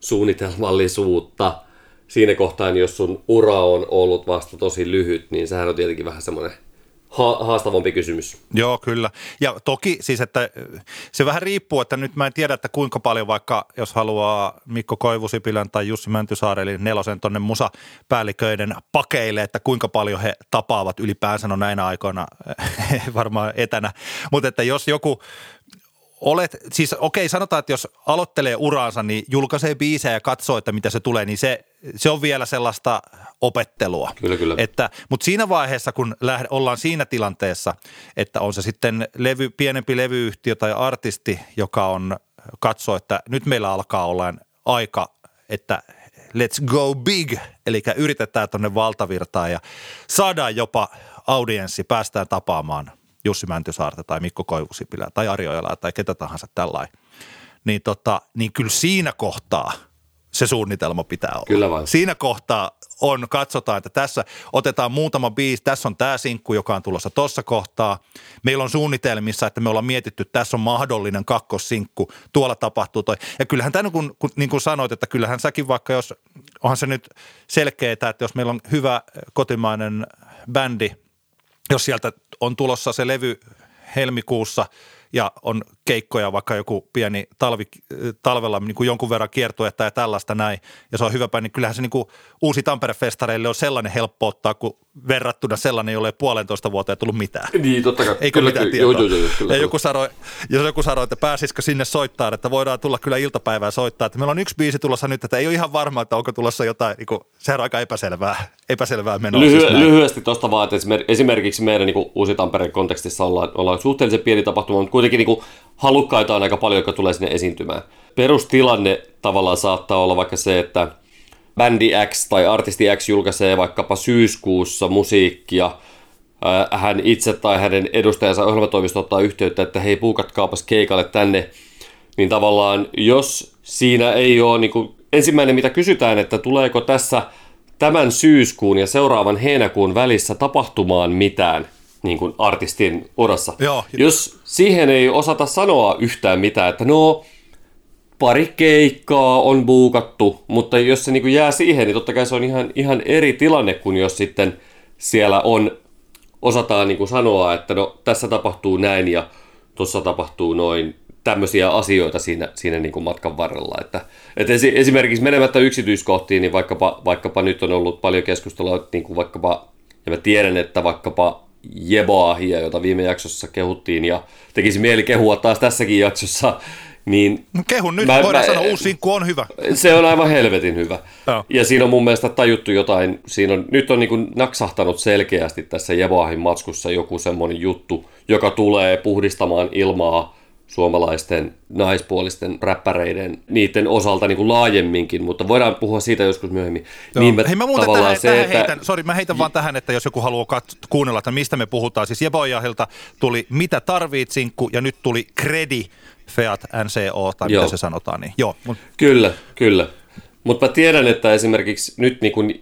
suunnitelmallisuutta siinä kohtaa, jos sun ura on ollut vasta tosi lyhyt, niin sehän on tietenkin vähän semmoinen ha- haastavampi kysymys. Joo, kyllä. Ja toki siis, että se vähän riippuu, että nyt mä en tiedä, että kuinka paljon vaikka, jos haluaa Mikko Koivusipilän tai Jussi Mäntysaari, eli nelosen tonne musapäälliköiden pakeille, että kuinka paljon he tapaavat ylipäänsä, no näinä aikoina varmaan etänä. Mutta että jos joku olet, siis okei, sanotaan, että jos aloittelee uraansa, niin julkaisee biisejä ja katsoo, että mitä se tulee, niin se, se on vielä sellaista opettelua. Kyllä, kyllä. Että, mutta siinä vaiheessa, kun lähde, ollaan siinä tilanteessa, että on se sitten levy, pienempi levyyhtiö tai artisti, joka on katsoo, että nyt meillä alkaa olla aika, että let's go big, eli yritetään tuonne valtavirtaan ja saadaan jopa audienssi, päästään tapaamaan – Jussi Mäntysaarta tai Mikko Koivusipilää tai Ari Ojalaa tai ketä tahansa tällainen, niin, tota, niin kyllä siinä kohtaa se suunnitelma pitää olla. Kyllä vain. Siinä kohtaa on, katsotaan, että tässä otetaan muutama biisi, tässä on tämä sinkku, joka on tulossa tuossa kohtaa. Meillä on suunnitelmissa, että me ollaan mietitty, että tässä on mahdollinen kakkossinkku, tuolla tapahtuu toi. Ja kyllähän tämä, kun, kun, niin kuin sanoit, että kyllähän säkin vaikka, jos onhan se nyt selkeää, että jos meillä on hyvä kotimainen bändi, jos sieltä on tulossa se levy helmikuussa ja on keikkoja, vaikka joku pieni talvi, talvella niin kuin jonkun verran kiertuetta ja tällaista näin, ja se on hyvä päin, niin kyllähän se niin kuin uusi Tampere-festareille on sellainen helppo ottaa, kun verrattuna sellainen, jolle ei puolentoista vuoteen tullut mitään. Niin, totta kai. Eikö kyllä, mitään kyllä, tietoa? joo, joo, joo, kyllä, ja joku sanoi, jos joku sanoi, että pääsisikö sinne soittaa, että voidaan tulla kyllä iltapäivää soittaa, että meillä on yksi biisi tulossa nyt, että ei ole ihan varma, että onko tulossa jotain, niin kuin, sehän on aika epäselvää, epäselvää menoa. Lyhy- siis näin. lyhyesti tuosta vaan, että esimer- esimerkiksi meidän niin uusi Tampereen kontekstissa ollaan, ollaan suhteellisen pieni tapahtuma, mutta kuitenkin niin kuin, halukkaita on aika paljon, jotka tulee sinne esiintymään. Perustilanne tavallaan saattaa olla vaikka se, että bändi X tai artisti X julkaisee vaikkapa syyskuussa musiikkia, hän itse tai hänen edustajansa ohjelmatoimisto ottaa yhteyttä, että hei puukatkaapas keikalle tänne, niin tavallaan jos siinä ei ole niin kuin, ensimmäinen mitä kysytään, että tuleeko tässä tämän syyskuun ja seuraavan heinäkuun välissä tapahtumaan mitään niin kuin artistin urassa. Joo. Jos siihen ei osata sanoa yhtään mitään, että no pari keikkaa on buukattu, mutta jos se niin kuin jää siihen, niin totta kai se on ihan, ihan eri tilanne kuin jos sitten siellä on, osataan niin kuin sanoa, että no tässä tapahtuu näin ja tuossa tapahtuu noin tämmöisiä asioita siinä, siinä niin kuin matkan varrella. Että, että esi- esimerkiksi menemättä yksityiskohtiin, niin vaikkapa, vaikkapa nyt on ollut paljon keskustelua, niin kuin vaikkapa, ja mä tiedän, että vaikkapa Jeboahia, jota viime jaksossa kehuttiin ja tekisi mieli kehua taas tässäkin jaksossa, niin No Kehun nyt, Mä- voidaan mä- sanoa, uusi sinkku on hyvä. se on aivan helvetin hyvä. Joo. Ja siinä on mun mielestä tajuttu jotain, siinä on, nyt on niin naksahtanut selkeästi tässä Jeboahin matskussa joku semmoinen juttu, joka tulee puhdistamaan ilmaa suomalaisten naispuolisten räppäreiden niiden osalta niin kuin laajemminkin, mutta voidaan puhua siitä joskus myöhemmin. Niin mä Hei mä muuten tähän, se, tähän että- heitän, sorry, mä heitän vaan tähän, että jos joku haluaa kat- kuunnella, että mistä me puhutaan. Siis Jebojahilta tuli Mitä tarvit sinkku ja nyt tuli Kredi Feat NCO tai Joo. mitä se sanotaan. Niin. Joo, mut, Kyllä, kyllä. Mutta mä tiedän, että esimerkiksi nyt niin kun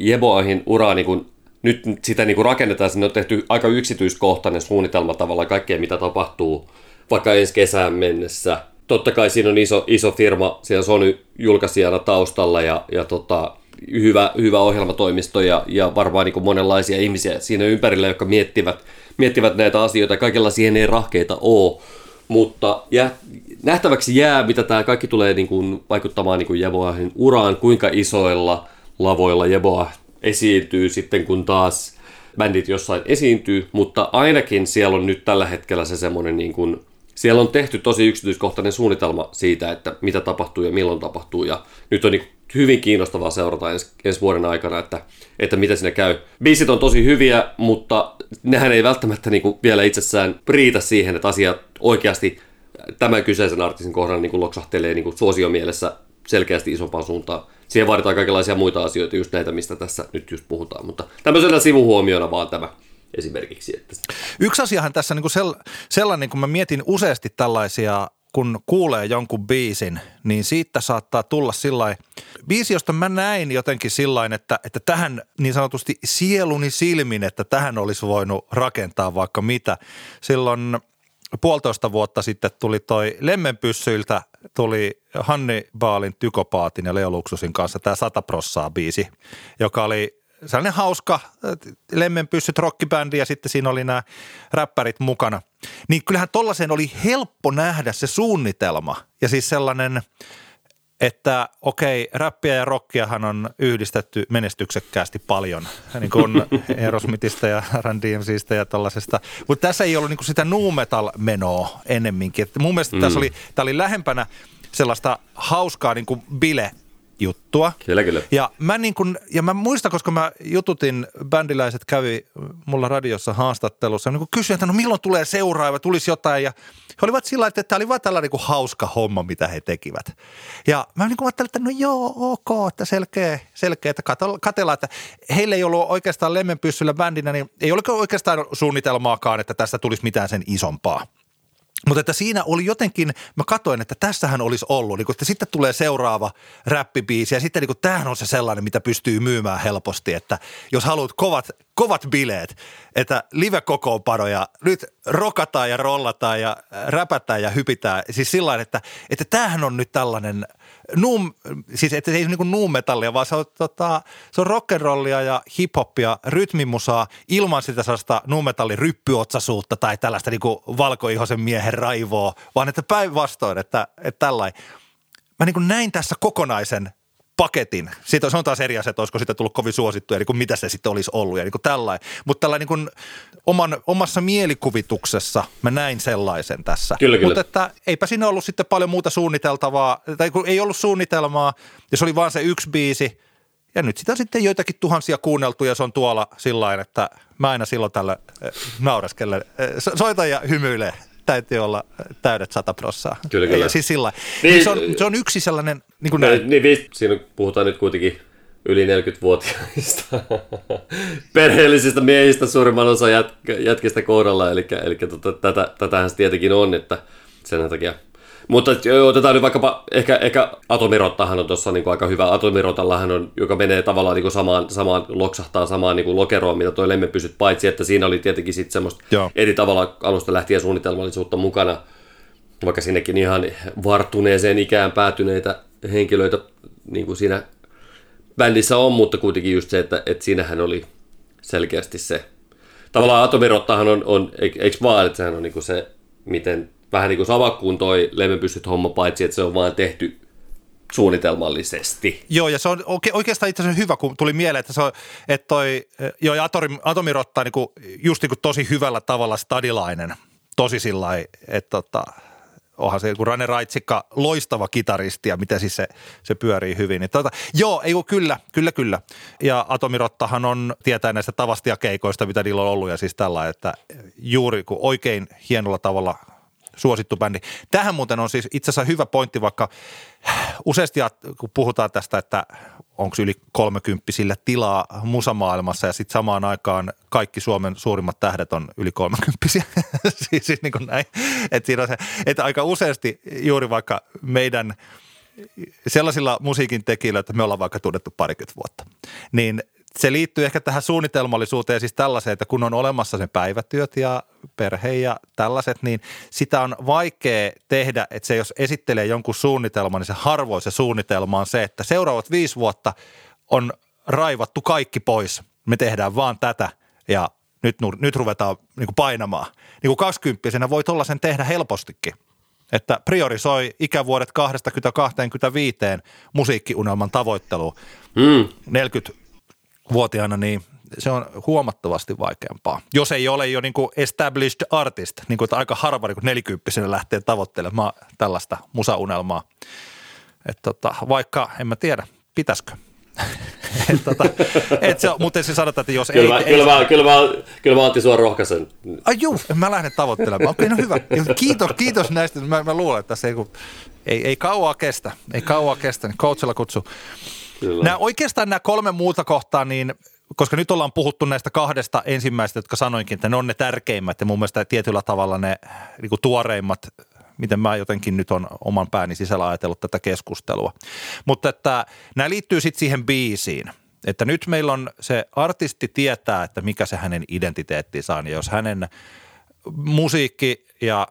Jeboahin ura niin kun nyt sitä niin kuin rakennetaan, sinne on tehty aika yksityiskohtainen suunnitelma tavallaan kaikkea, mitä tapahtuu vaikka ensi kesään mennessä. Totta kai siinä on iso, iso firma siellä Sony julkaisijana taustalla ja, ja tota, hyvä, hyvä ohjelmatoimisto ja, ja varmaan niin monenlaisia ihmisiä siinä ympärillä, jotka miettivät, miettivät näitä asioita. Kaikella siihen ei rahkeita ole, mutta jää, nähtäväksi jää, mitä tämä kaikki tulee niin kuin vaikuttamaan niin kuin Jeboahin uraan, kuinka isoilla lavoilla Jeboa esiintyy sitten, kun taas bändit jossain esiintyy, mutta ainakin siellä on nyt tällä hetkellä se semmoinen niin kuin, siellä on tehty tosi yksityiskohtainen suunnitelma siitä, että mitä tapahtuu ja milloin tapahtuu, ja nyt on niin hyvin kiinnostavaa seurata ens, ensi vuoden aikana, että, että mitä sinne käy. Biisit on tosi hyviä, mutta nehän ei välttämättä niin kuin vielä itsessään riitä siihen, että asiat oikeasti tämän kyseisen artistin kohdalla niin kuin loksahtelee niin kuin suosiomielessä selkeästi isompaan suuntaan. Siihen vaaditaan kaikenlaisia muita asioita, just näitä, mistä tässä nyt just puhutaan, mutta tämmöisenä sivuhuomiona vaan tämä esimerkiksi. Että... Yksi asiahan tässä niin kuin sell, sellainen, kun mä mietin useasti tällaisia kun kuulee jonkun biisin, niin siitä saattaa tulla sillä biisi, josta mä näin jotenkin sillä että, että tähän niin sanotusti sieluni silmin, että tähän olisi voinut rakentaa vaikka mitä. Silloin puolitoista vuotta sitten tuli toi Lemmenpyssyiltä, tuli Hanni Baalin Tykopaatin ja Leo Luksusin kanssa tämä Sata prossaa biisi, joka oli sellainen hauska lemmenpyssyt rockibändi ja sitten siinä oli nämä räppärit mukana. Niin kyllähän tollaisen oli helppo nähdä se suunnitelma ja siis sellainen, että okei, räppiä ja rockiahan on yhdistetty menestyksekkäästi paljon, niin kuin Aerosmithista ja Run DMCistä ja tällaisesta. Mutta tässä ei ollut niin kuin sitä nu metal menoa ennemminkin. Että mun mielestä mm. tässä oli, tämä oli lähempänä sellaista hauskaa niin kuin bile juttua. Kyllä, kyllä. Ja mä, niin kun, ja mä muistan, koska mä jututin, bändiläiset kävi mulla radiossa haastattelussa, niin kysyin, että no milloin tulee seuraava, tulisi jotain. Ja he olivat sillä että tämä oli vaan tällainen niin hauska homma, mitä he tekivät. Ja mä niin ajattelin, että no joo, ok, että selkeä, selkeä että katsellaan, että heillä ei ollut oikeastaan lemmenpyssyllä bändinä, niin ei ole oikeastaan suunnitelmaakaan, että tästä tulisi mitään sen isompaa. Mutta että siinä oli jotenkin, mä katsoin, että tässähän olisi ollut, niin kun, että sitten tulee seuraava räppibiisi ja sitten niin kun, tämähän on se sellainen, mitä pystyy myymään helposti, että jos haluat kovat, kovat bileet, että live-kokoonpanoja, nyt rokataan ja rollataan ja räpätään ja hypitään, siis sillä että, että tämähän on nyt tällainen – nuum, siis että se ei ole niin nuumetallia, vaan se on, tota, se on rock'n'rollia ja hiphoppia, rytmimusaa ilman sitä sellaista nuumetallin ryppyotsaisuutta tai tällaista niin valkoihoisen miehen raivoa, vaan että päinvastoin, että, että tällainen. Mä niin näin tässä kokonaisen paketin. Siitä se on taas eri asia, että olisiko siitä tullut kovin suosittu, eli kuin mitä se sitten olisi ollut ja niin kuin tällainen. Mutta tällainen niin oman, omassa mielikuvituksessa mä näin sellaisen tässä. Kyllä, kyllä. Mutta että eipä siinä ollut sitten paljon muuta suunniteltavaa, tai kun ei ollut suunnitelmaa, ja se oli vaan se yksi biisi, ja nyt sitä sitten joitakin tuhansia kuunneltu ja se on tuolla sillä että mä aina silloin tällä eh, nauraskellen eh, soitan ja hymyilee täytyy olla täydet sata prossaa. Kyllä, kyllä. Ja siis sillä niin, niin se, on, se on yksi sellainen, niin kuin näin. Niin, niin, siinä puhutaan nyt kuitenkin yli 40-vuotiaista perheellisistä miehistä suurimman osa jät, jätkistä kohdalla, eli, eli tota, tätä, tätähän se tietenkin on, että sen takia mutta otetaan nyt vaikkapa, ehkä, ehkä Atomirottahan on tuossa niin aika hyvä. Atomirotallahan on, joka menee tavallaan niin samaan, samaan, loksahtaa samaan niin lokeroon, mitä toi lemme pysyt, paitsi että siinä oli tietenkin sitten semmoista Joo. eri tavalla alusta lähtien suunnitelmallisuutta mukana, vaikka sinnekin ihan varttuneeseen ikään päätyneitä henkilöitä niin kuin siinä bändissä on, mutta kuitenkin just se, että, että siinähän oli selkeästi se. Tavallaan Atomirottahan on, on eikö vaan, että sehän on niin kuin se, miten vähän niin kuin sama kuin toi lemmenpyssyt homma, paitsi että se on vaan tehty suunnitelmallisesti. Joo, ja se on oikeastaan itse asiassa hyvä, kun tuli mieleen, että, se on, että toi, joo, ja Atomi, Atomirotta niin kuin, just niin kuin tosi hyvällä tavalla stadilainen, tosi sillä että tota, onhan se kun Rane Raitsikka loistava kitaristi ja miten siis se, se pyörii hyvin. Niin tota, joo, ei kyllä, kyllä, kyllä. Ja Atomirottahan on, tietää näistä tavastia-keikoista, mitä niillä on ollut ja siis tällä, että juuri kun oikein hienolla tavalla – suosittu bändi. Tähän muuten on siis itse asiassa hyvä pointti, vaikka useasti kun puhutaan tästä, että onko yli kolmekymppisillä tilaa musamaailmassa ja sitten samaan aikaan kaikki Suomen suurimmat tähdet on yli kolmekymppisiä. siis, siis niin kuin näin. Että siinä on se, että aika useasti juuri vaikka meidän sellaisilla musiikin tekijöillä, että me ollaan vaikka tunnettu parikymmentä vuotta, niin se liittyy ehkä tähän suunnitelmallisuuteen siis tällaiseen, että kun on olemassa se päivätyöt ja perhe ja tällaiset, niin sitä on vaikea tehdä, että se jos esittelee jonkun suunnitelman, niin se harvoin se suunnitelma on se, että seuraavat viisi vuotta on raivattu kaikki pois. Me tehdään vaan tätä ja nyt, nyt ruvetaan niin kuin painamaan. Niin kuin 20 voi sen tehdä helpostikin. Että priorisoi ikävuodet 20-25 musiikkiunelman tavoitteluun. Mm. 40-vuotiaana, niin se on huomattavasti vaikeampaa. Jos ei ole jo niin kuin established artist, niin kuin, että aika harva niin nelikymppisenä lähtee tavoittelemaan tällaista musaunelmaa. Et tota, vaikka en mä tiedä, pitäisikö. et, tota, et se, mutta se sanotaan, että jos kyllä ei... Mä, ei kyllä, mä, kyllä, mä, kyllä mä Antti sua rohkaisen. Ai juu, mä lähden tavoittelemaan. Okei, no hyvä. Kiitos, kiitos näistä. Mä, mä luulen, että se ei, ei, ei kauaa kestä. Ei kauaa kestä, niin coachilla kutsu. Kyllä. Nämä, oikeastaan nämä kolme muuta kohtaa, niin koska nyt ollaan puhuttu näistä kahdesta ensimmäistä, jotka sanoinkin, että ne on ne tärkeimmät ja mun mielestä tietyllä tavalla ne niin kuin tuoreimmat miten mä jotenkin nyt on oman pääni sisällä ajatellut tätä keskustelua. Mutta että nämä liittyy sitten siihen biisiin. Että nyt meillä on se artisti tietää, että mikä se hänen identiteettinsä on. Ja jos hänen musiikki ja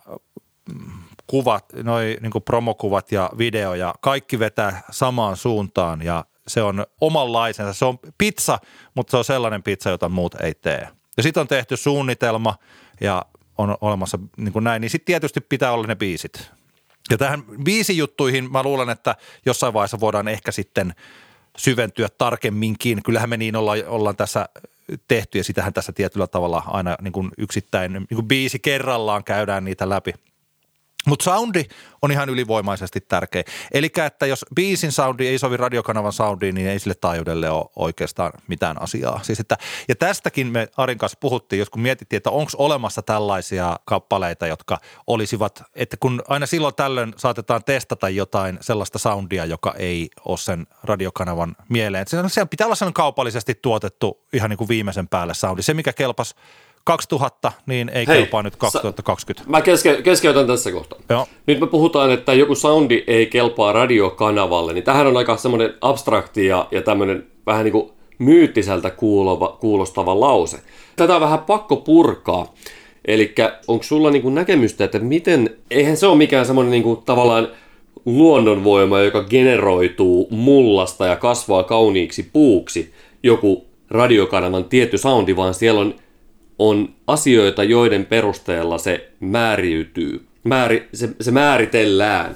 kuvat, noi niin promokuvat ja video ja kaikki vetää samaan suuntaan ja se on omanlaisensa. Se on pizza, mutta se on sellainen pizza, jota muut ei tee. Ja sitten on tehty suunnitelma ja on olemassa niin kuin näin, niin sitten tietysti pitää olla ne biisit. Ja tähän biisijuttuihin mä luulen, että jossain vaiheessa voidaan ehkä sitten syventyä tarkemminkin. Kyllähän me niin ollaan, ollaan tässä tehty ja sitähän tässä tietyllä tavalla aina niin kuin yksittäin niin kuin biisi kerrallaan käydään niitä läpi – mutta soundi on ihan ylivoimaisesti tärkeä. Eli että jos biisin soundi ei sovi radiokanavan soundiin, niin ei sille taajuudelle ole oikeastaan mitään asiaa. Siis että, ja tästäkin me Arin kanssa puhuttiin, jos kun mietittiin, että onko olemassa tällaisia kappaleita, jotka olisivat, että kun aina silloin tällöin saatetaan testata jotain sellaista soundia, joka ei ole sen radiokanavan mieleen. Että se pitää olla sellainen kaupallisesti tuotettu ihan niin kuin viimeisen päälle soundi. Se, mikä kelpas 2000, niin ei Hei, kelpaa nyt 2020. Mä keske, keskeytän tässä kohtaa. Joo. Nyt me puhutaan, että joku soundi ei kelpaa radiokanavalle, niin tähän on aika semmoinen abstrakti ja, ja tämmöinen vähän niin kuin myyttiseltä kuulova, kuulostava lause. Tätä on vähän pakko purkaa. Eli onko sulla niin kuin näkemystä, että miten, eihän se ole mikään semmoinen niin kuin tavallaan luonnonvoima, joka generoituu mullasta ja kasvaa kauniiksi puuksi, joku radiokanavan tietty soundi, vaan siellä on on asioita, joiden perusteella se määriytyy, määri, se, se määritellään.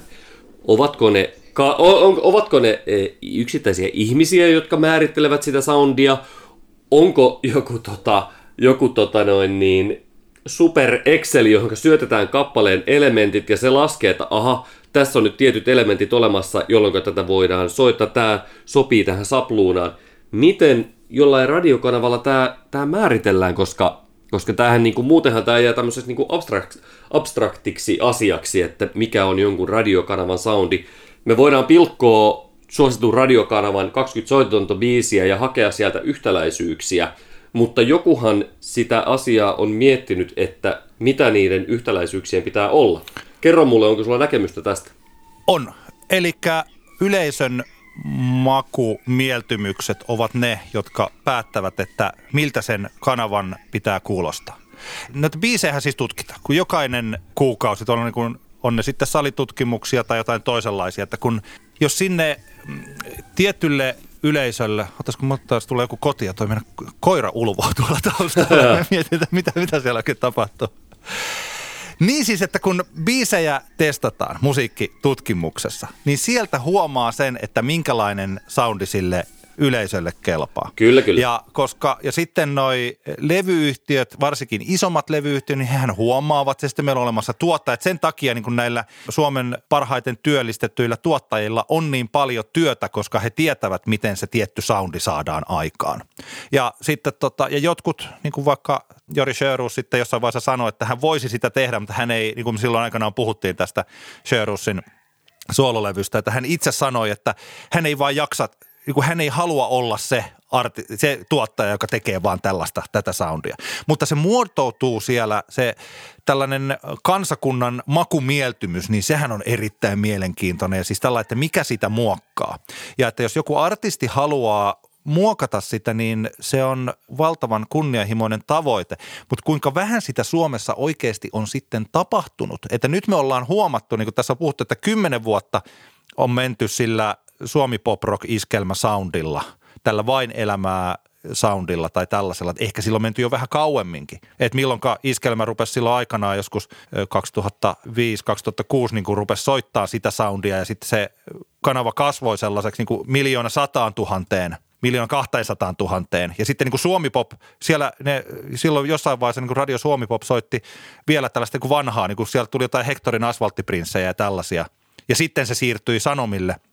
Ovatko ne, ka, on, ovatko ne e, yksittäisiä ihmisiä, jotka määrittelevät sitä soundia? Onko joku, tota, joku tota noin niin, super Excel, johon syötetään kappaleen elementit ja se laskee, että aha, tässä on nyt tietyt elementit olemassa, jolloin tätä voidaan soittaa, tämä sopii tähän sapluunaan. Miten jollain radiokanavalla tämä, tämä määritellään, koska koska tämähän niin kuin, muutenhan tämä jää tämmöiseksi niin kuin abstrakt, abstraktiksi asiaksi, että mikä on jonkun radiokanavan soundi. Me voidaan pilkkoa suositun radiokanavan 20 soitonta biisiä ja hakea sieltä yhtäläisyyksiä, mutta jokuhan sitä asiaa on miettinyt, että mitä niiden yhtäläisyyksien pitää olla. Kerro mulle, onko sulla näkemystä tästä? On. Eli yleisön makumieltymykset ovat ne, jotka päättävät, että miltä sen kanavan pitää kuulostaa. Näitä biisejä siis tutkitaan, kun jokainen kuukausi, on, niin kuin, on ne sitten salitutkimuksia tai jotain toisenlaisia, että kun jos sinne mm, tietylle yleisölle, ottaisiko kun taas tulee joku koti ja toi koira ulvoo tuolla taustalla, mietin, mitä, mitä siellä oikein tapahtuu. Niin siis, että kun biisejä testataan musiikkitutkimuksessa, niin sieltä huomaa sen, että minkälainen soundi sille yleisölle kelpaa. Kyllä, kyllä. Ja, koska, ja sitten noi levyyhtiöt, varsinkin isommat levyyhtiöt, niin hehän huomaavat, ja sitten meillä on olemassa tuottajat. Sen takia niin kuin näillä Suomen parhaiten työllistettyillä tuottajilla on niin paljon työtä, koska he tietävät, miten se tietty soundi saadaan aikaan. Ja sitten tota, ja jotkut, niin kuin vaikka Jori Sjöruus sitten jossain vaiheessa sanoi, että hän voisi sitä tehdä, mutta hän ei, niin kuin silloin aikanaan puhuttiin tästä Sjöruusin suololevystä, että hän itse sanoi, että hän ei vaan jaksa niin kuin hän ei halua olla se, arti, se tuottaja, joka tekee vaan tällaista, tätä soundia. Mutta se muotoutuu siellä, se tällainen kansakunnan makumieltymys, niin sehän on erittäin mielenkiintoinen. Ja siis tällä, että mikä sitä muokkaa. Ja että jos joku artisti haluaa muokata sitä, niin se on valtavan kunnianhimoinen tavoite. Mutta kuinka vähän sitä Suomessa oikeasti on sitten tapahtunut? Että nyt me ollaan huomattu, niin kuin tässä on puhuttu, että kymmenen vuotta on menty sillä Suomi Pop Rock iskelmä soundilla, tällä vain elämää soundilla tai tällaisella. Ehkä silloin menty jo vähän kauemminkin. Että milloinka iskelmä rupesi silloin aikanaan joskus 2005-2006 niin rupesi soittaa sitä soundia ja sitten se kanava kasvoi sellaiseksi niin kuin miljoona sataan tuhanteen miljoona 200 tuhanteen. Ja sitten niin kuin Suomipop, siellä ne, silloin jossain vaiheessa niin kuin Radio Suomipop soitti vielä tällaista niin kuin vanhaa, niin kuin sieltä tuli jotain Hektorin asfalttiprinssejä ja tällaisia. Ja sitten se siirtyi Sanomille –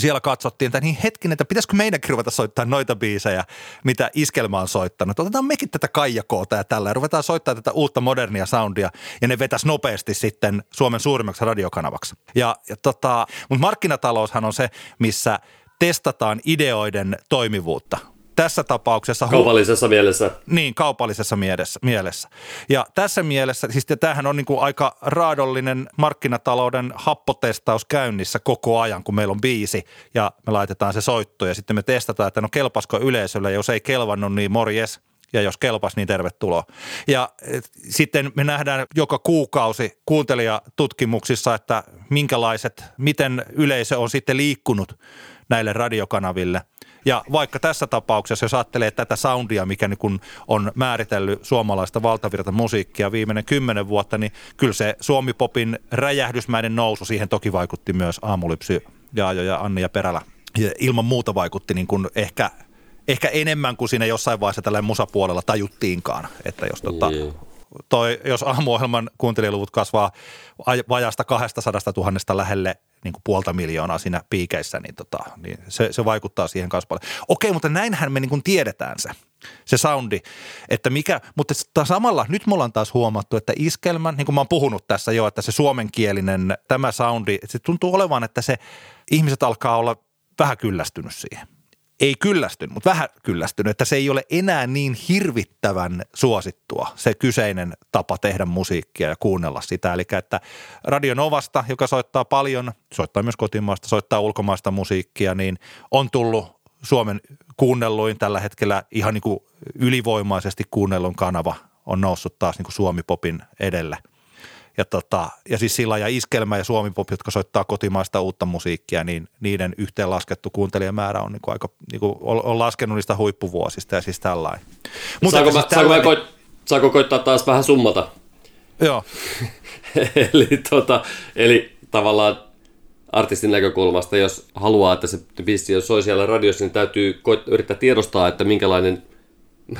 siellä katsottiin, että niin hetkinen, että pitäisikö meidänkin ruveta soittaa noita biisejä, mitä Iskelma on soittanut. Otetaan mekin tätä kaijakoota ja tällä ja ruvetaan soittaa tätä uutta modernia soundia ja ne vetäisi nopeasti sitten Suomen suurimmaksi radiokanavaksi. Ja, ja tota, mutta markkinataloushan on se, missä testataan ideoiden toimivuutta tässä tapauksessa... Kaupallisessa mielessä. Niin, kaupallisessa mielessä. mielessä. Ja tässä mielessä, siis tämähän on niin kuin aika raadollinen markkinatalouden happotestaus käynnissä koko ajan, kun meillä on biisi ja me laitetaan se soitto ja sitten me testataan, että no kelpasko yleisölle, jos ei kelvannut, niin morjes – ja jos kelpas, niin tervetuloa. Ja sitten me nähdään joka kuukausi kuuntelijatutkimuksissa, että minkälaiset, miten yleisö on sitten liikkunut näille radiokanaville – ja vaikka tässä tapauksessa, jos ajattelee tätä soundia, mikä niin kun on määritellyt suomalaista valtavirta musiikkia viimeinen kymmenen vuotta, niin kyllä se Suomipopin räjähdysmäinen nousu, siihen toki vaikutti myös Aamulypsy, ja Anni ja Perälä. Ja ilman muuta vaikutti niin kuin ehkä, ehkä enemmän kuin siinä jossain vaiheessa tällä musapuolella tajuttiinkaan, että jos tota, yeah toi, jos aamuohjelman kuuntelijaluvut kasvaa vajasta 200 000 lähelle niin kuin puolta miljoonaa siinä piikeissä, niin, tota, niin se, se, vaikuttaa siihen kanssa paljon. Okei, mutta näinhän me niin kuin tiedetään se, se soundi, että mikä, mutta samalla nyt me ollaan taas huomattu, että iskelmän, niin kuin mä oon puhunut tässä jo, että se suomenkielinen tämä soundi, se tuntuu olevan, että se ihmiset alkaa olla vähän kyllästynyt siihen ei kyllästynyt, mutta vähän kyllästynyt, että se ei ole enää niin hirvittävän suosittua se kyseinen tapa tehdä musiikkia ja kuunnella sitä. Eli että Radio Novasta, joka soittaa paljon, soittaa myös kotimaasta, soittaa ulkomaista musiikkia, niin on tullut Suomen kuunnelluin tällä hetkellä ihan niin kuin ylivoimaisesti kuunnellun kanava on noussut taas niin kuin Suomi-popin edelle – ja, tota, ja siis sillä ja Iskelmä ja Suomi Pop, jotka soittaa kotimaista uutta musiikkia, niin niiden yhteenlaskettu kuuntelijamäärä on niin kuin aika, niin kuin on laskenut niistä huippuvuosista ja siis tällainen. Mutta saako, siis tällainen... saako, koit, saako koittaa taas vähän summata? Joo. eli, tota, eli tavallaan artistin näkökulmasta, jos haluaa, että se biisi soi siellä radiossa, niin täytyy koit, yrittää tiedostaa, että minkälainen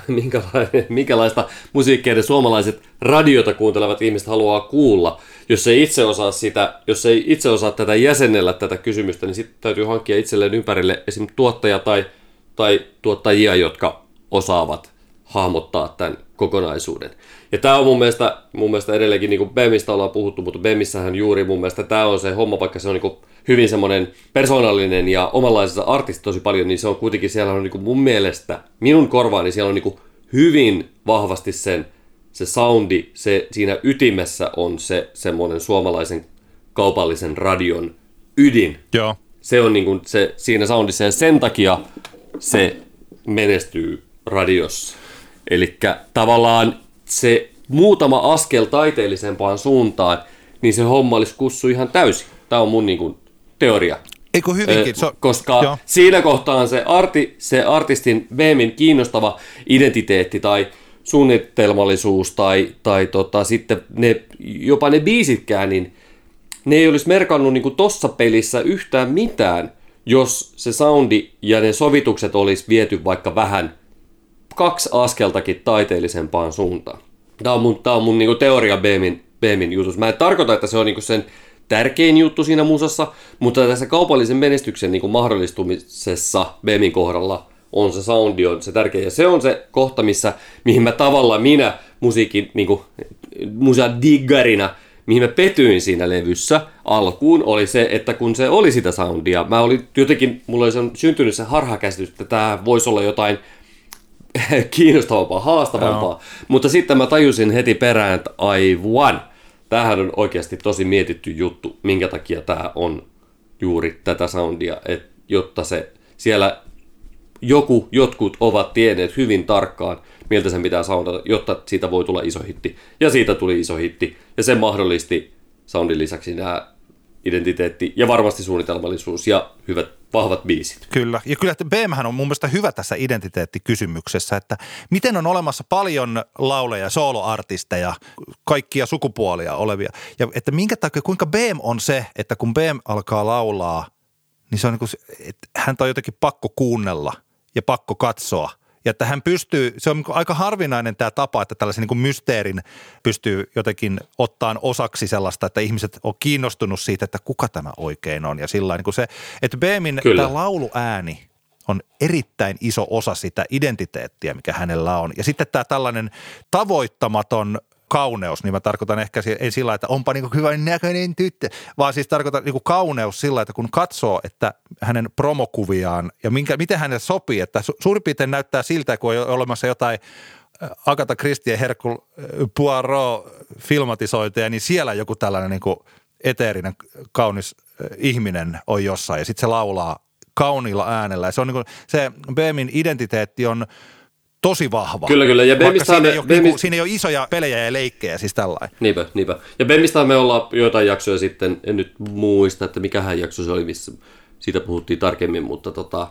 minkälaista musiikkia ne suomalaiset radiota kuuntelevat ihmiset haluaa kuulla. Jos ei itse osaa sitä, jos ei itse osaa tätä jäsennellä tätä kysymystä, niin sitten täytyy hankkia itselleen ympärille esim. tuottaja tai, tai tuottajia, jotka osaavat hahmottaa tämän kokonaisuuden. Ja tämä on mun mielestä, mun mielestä edelleenkin, niin kuin BEMistä ollaan puhuttu, mutta BEMissähän juuri mun mielestä tämä on se homma, vaikka se on niin kuin hyvin semmoinen persoonallinen ja omanlaisensa artisti tosi paljon, niin se on kuitenkin, siellä on niin kuin mun mielestä, minun korvaani siellä on niin kuin hyvin vahvasti sen, se soundi, se, siinä ytimessä on se semmoinen suomalaisen kaupallisen radion ydin. Joo. Se on niin kuin se, siinä soundissa ja sen takia se menestyy radiossa. Eli tavallaan se muutama askel taiteellisempaan suuntaan, niin se homma olisi kussu ihan täysin. Tämä on mun niin kuin, teoria. Eikö hyvinkin? So, koska joo. siinä kohtaa se, arti, se artistin veemin kiinnostava identiteetti tai suunnitelmallisuus tai, tai tota, sitten ne, jopa ne biisitkään, niin ne ei olisi merkannut niin tossa pelissä yhtään mitään, jos se soundi ja ne sovitukset olisi viety vaikka vähän kaksi askeltakin taiteellisempaan suuntaan. Tämä on mun, tämä on mun niin teoria Beemin, Beemin jutus. Mä en tarkoita, että se on niin sen tärkein juttu siinä musassa, mutta tässä kaupallisen menestyksen niin kuin mahdollistumisessa Bemin kohdalla on se soundi on se tärkeä. Ja se on se kohta, missä, mihin mä tavallaan minä musiikin niin kuin, musa diggarina, mihin mä petyin siinä levyssä alkuun, oli se, että kun se oli sitä soundia, mä olin jotenkin, mulla oli syntynyt se harhakäsitys, että tämä voisi olla jotain kiinnostavampaa, haastavampaa. No. Mutta sitten mä tajusin heti perään, että aivan, tämähän on oikeasti tosi mietitty juttu, minkä takia tämä on juuri tätä soundia, että jotta se siellä joku, jotkut ovat tienneet hyvin tarkkaan, miltä sen pitää soundata, jotta siitä voi tulla iso hitti. Ja siitä tuli iso hitti. Ja se mahdollisti soundin lisäksi nämä identiteetti ja varmasti suunnitelmallisuus ja hyvät vahvat biisit. Kyllä, ja kyllä BMhän on mun mielestä hyvä tässä identiteettikysymyksessä, että miten on olemassa paljon lauleja, soloartisteja, kaikkia sukupuolia olevia, ja että minkä takia, kuinka BM on se, että kun BM alkaa laulaa, niin se on niin kuin, että häntä on jotenkin pakko kuunnella ja pakko katsoa – ja että hän pystyy, se on niin aika harvinainen tämä tapa, että tällaisen niin mysteerin pystyy jotenkin ottaan osaksi sellaista, että ihmiset on kiinnostunut siitä, että kuka tämä oikein on. Ja sillä niin se, että Beemin tämä lauluääni on erittäin iso osa sitä identiteettiä, mikä hänellä on. Ja sitten tämä tällainen tavoittamaton kauneus, niin mä tarkoitan ehkä ei sillä, että onpa niin hyvän näköinen tyttö, vaan siis tarkoitan niin kauneus sillä, että kun katsoo, että hänen promokuviaan ja minkä, miten hänelle sopii, että su- suurin piirtein näyttää siltä, kun on olemassa jotain Agatha Christie Hercule Poirot filmatisointeja, niin siellä joku tällainen niin eteerinen kaunis ihminen on jossain ja sitten se laulaa kauniilla äänellä. Ja se on niin kuin, se Beemin identiteetti on – tosi vahva. Kyllä, kyllä. Ja Vaikka siinä, me, ei ole, Bemis... niinku, siinä ei ole isoja pelejä ja leikkejä, siis tällainen. Niinpä, niinpä. Ja Bemistä me ollaan joitain jaksoja sitten, en nyt muista, että mikähän jakso se oli, missä siitä puhuttiin tarkemmin, mutta tota,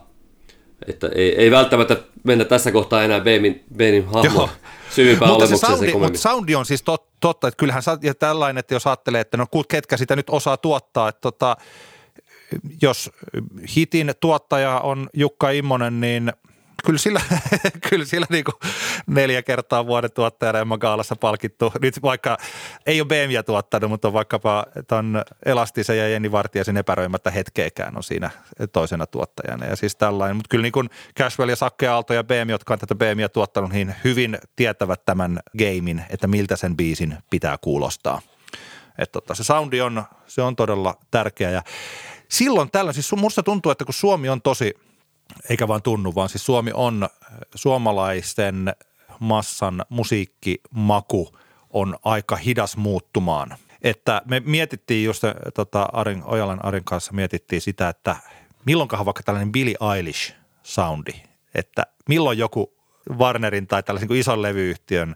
että ei, ei välttämättä mennä tässä kohtaa enää Bemin, Bemin hahmo syvimpään mutta se soundi, mutta soundi on siis tot, totta, että kyllähän ja tällainen, että jos ajattelee, että no ketkä sitä nyt osaa tuottaa, että tota, jos hitin tuottaja on Jukka Immonen, niin – kyllä sillä, kyllä sillä niin kuin neljä kertaa vuoden tuottajana Emma Gaalassa palkittu. Nyt vaikka ei ole BMiä tuottanut, mutta on vaikkapa ton Elastisen ja Jenni Vartiaisen epäröimättä hetkeekään on siinä toisena tuottajana. Ja siis tällainen, mutta kyllä niin kuin Cashwell ja Sakke Aalto ja BM, jotka on tätä BMiä tuottanut, niin hyvin tietävät tämän gamein, että miltä sen biisin pitää kuulostaa. Että tota, se soundi on, se on todella tärkeä ja silloin tällä, siis musta tuntuu, että kun Suomi on tosi – eikä vaan tunnu, vaan siis Suomi on suomalaisten massan musiikkimaku on aika hidas muuttumaan. Että me mietittiin just tota Arin, Ojalan Arin kanssa mietittiin sitä, että milloinkahan vaikka tällainen Billie Eilish-soundi, että milloin joku Warnerin tai tällaisen niin ison levyyhtiön,